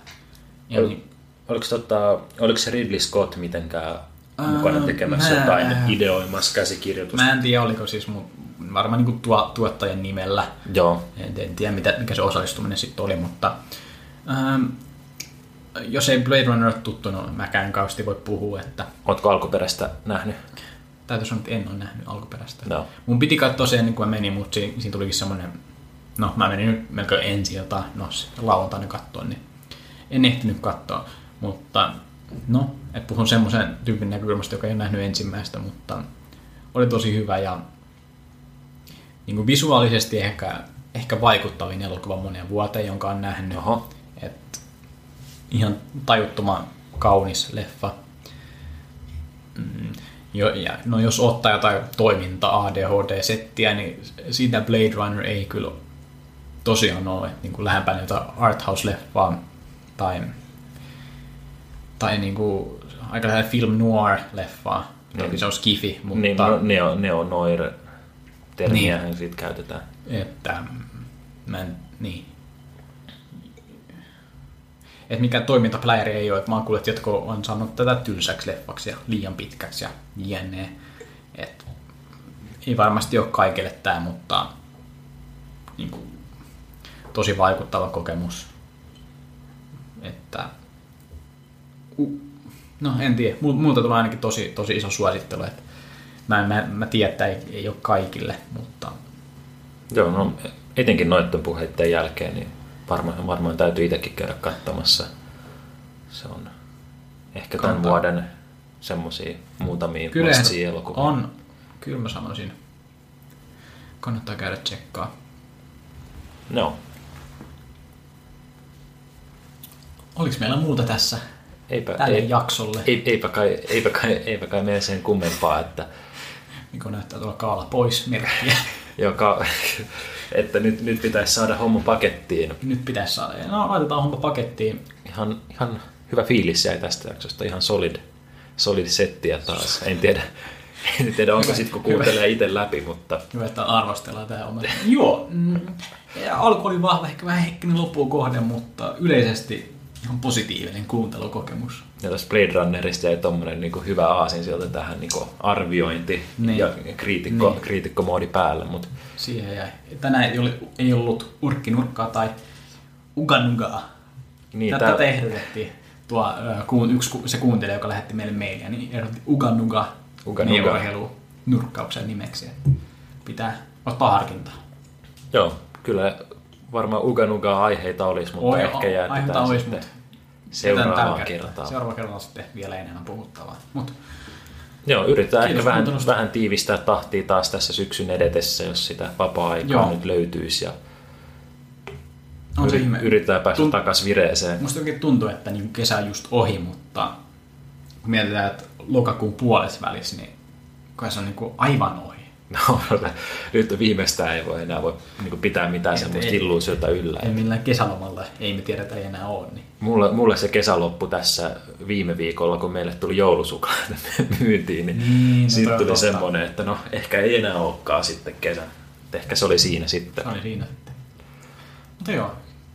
Ja Ol- niin, Oliko, tota, oliko se Ridley Scott mitenkään mukana Ää, tekemässä mä- jotain ideoimassa käsikirjoitusta? mä en tiedä, oliko siis mun, varmaan niinku tuo, tuottajan nimellä. Joo, En, en tiedä, mitä, mikä se osallistuminen sitten oli, mutta... Ähm, jos ei Blade Runner ole tuttu, no mäkään kauheasti voi puhua, että ootko alkuperäistä nähnyt? täytyy sanoa, että en ole nähnyt alkuperäistä. Joo. Mun piti katsoa sen, kuin mä menin, mutta siinä, siinä tulikin semmoinen, no mä menin nyt melkein ensi ilta, no lauantaina katsoa, niin en ehtinyt katsoa, mutta no, et puhun semmoisen tyypin näkökulmasta, joka ei ole nähnyt ensimmäistä, mutta oli tosi hyvä ja niin kuin visuaalisesti ehkä, ehkä vaikuttavin elokuva moneen vuoteen, jonka on nähnyt. Oho. Et ihan tajuttoman kaunis leffa. Mm, jo, ja, no jos ottaa jotain toiminta ADHD-settiä, niin siitä Blade Runner ei kyllä tosiaan ole niin kuin lähempänä jotain arthouse-leffaa tai, tai niin kuin, aika lähellä film noir-leffaa. Toki se on skifi, mutta Niin, no, neo, neonoir termiä niin. siitä käytetään. että mä en, niin. Et mikä toimintapläjäri ei ole, että mä oon kuullut, että jotkut on saanut tätä tylsäksi leffaksi ja liian pitkäksi ja jne. Et ei varmasti ole kaikille tämä, mutta niin kuin, tosi vaikuttava kokemus. Että, no en tiedä, multa tulee ainakin tosi, tosi iso suosittelu. Että mä, mä, mä tiedän, että ei, ei ole kaikille, mutta Joo, no etenkin noiden puheiden jälkeen, niin varmaan, varmaan täytyy itsekin käydä katsomassa. Se on ehkä tämän Kannattaa. vuoden semmosia muutamia must elokuvia. on, kyllä mä sanoisin. Kannattaa käydä tsekkaa. No, Oliko meillä muuta tässä eipä, tälle ei, jaksolle? ei, eipä, kai, eipä, kai, eipä kai mene sen kummempaa, että, Niin näyttää tuolla kaala pois merkkiä. joka, että nyt, nyt pitäisi saada homma pakettiin. Nyt pitäisi saada. No, laitetaan homma pakettiin. Ihan, ihan hyvä fiilis jäi tästä jaksosta, ihan solid, solid settiä taas. En tiedä, en tiedä onko sitten kun kuuntelee itse läpi, mutta Hyvä, että arvostellaan tämä oma. Joo, mm, alku oli vahva, ehkä vähän hekkinen loppuun kohde, mutta yleisesti ihan positiivinen kuuntelukokemus. Ja tässä Blade Runnerista jäi tommonen niin hyvä aasin sieltä tähän niin arviointi Niin. ja kriitikko, Niin. kriitikkomoodi päälle, mutta Siihen jäi. Tänään ei, oli, ei ollut urkkinurkkaa tai uganugaa. Niin, Tätä tää- tää... ehdotettiin. Tuo, yksi, se kuuntelija, joka lähetti meille mailia, niin ehdotti uganuga Uga niin urheilu nurkkauksen nimeksi. Pitää ottaa harkintaa. joo, kyllä varmaan uganugaa aiheita olisi, mutta Oi, ehkä jäätetään olisi, sitten seuraavaan kertaan. Seuraava kerralla sitten vielä enemmän puhuttavaa. Mut Joo, yritetään Kiitos ehkä vähän, vähän tiivistää tahtia taas tässä syksyn edetessä, jos sitä vapaa-aikaa Joo. nyt löytyisi ja on se ihme. yritetään päästä Tunt- takaisin vireeseen. Musta oikein tuntuu, että niin kesä on just ohi, mutta kun mietitään, että lokakuun puolessa välissä, niin kai se on niin aivan ohi. No, nyt viimeistään ei voi enää voi niin pitää mitään semmoista illuusiota yllä. Ei millään kesälomalla, ei me tiedetä ei enää ole. Niin. Mulle, mulle se kesä loppui tässä viime viikolla, kun meille tuli joulusuklaat myyntiin, niin, Niin, no sitten tuli totta. semmoinen, että no ehkä ei enää olekaan sitten kesä. Ehkä se oli siinä sitten. Se oli siinä sitten. Mutta joo,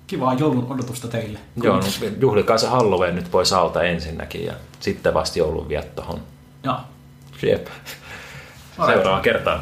kivaa joulun odotusta teille. Joo, no, juhlikaa se Halloween nyt pois alta ensinnäkin ja sitten vasta joulun viettohon. Joo. Jep. Seuraavaan kertaan.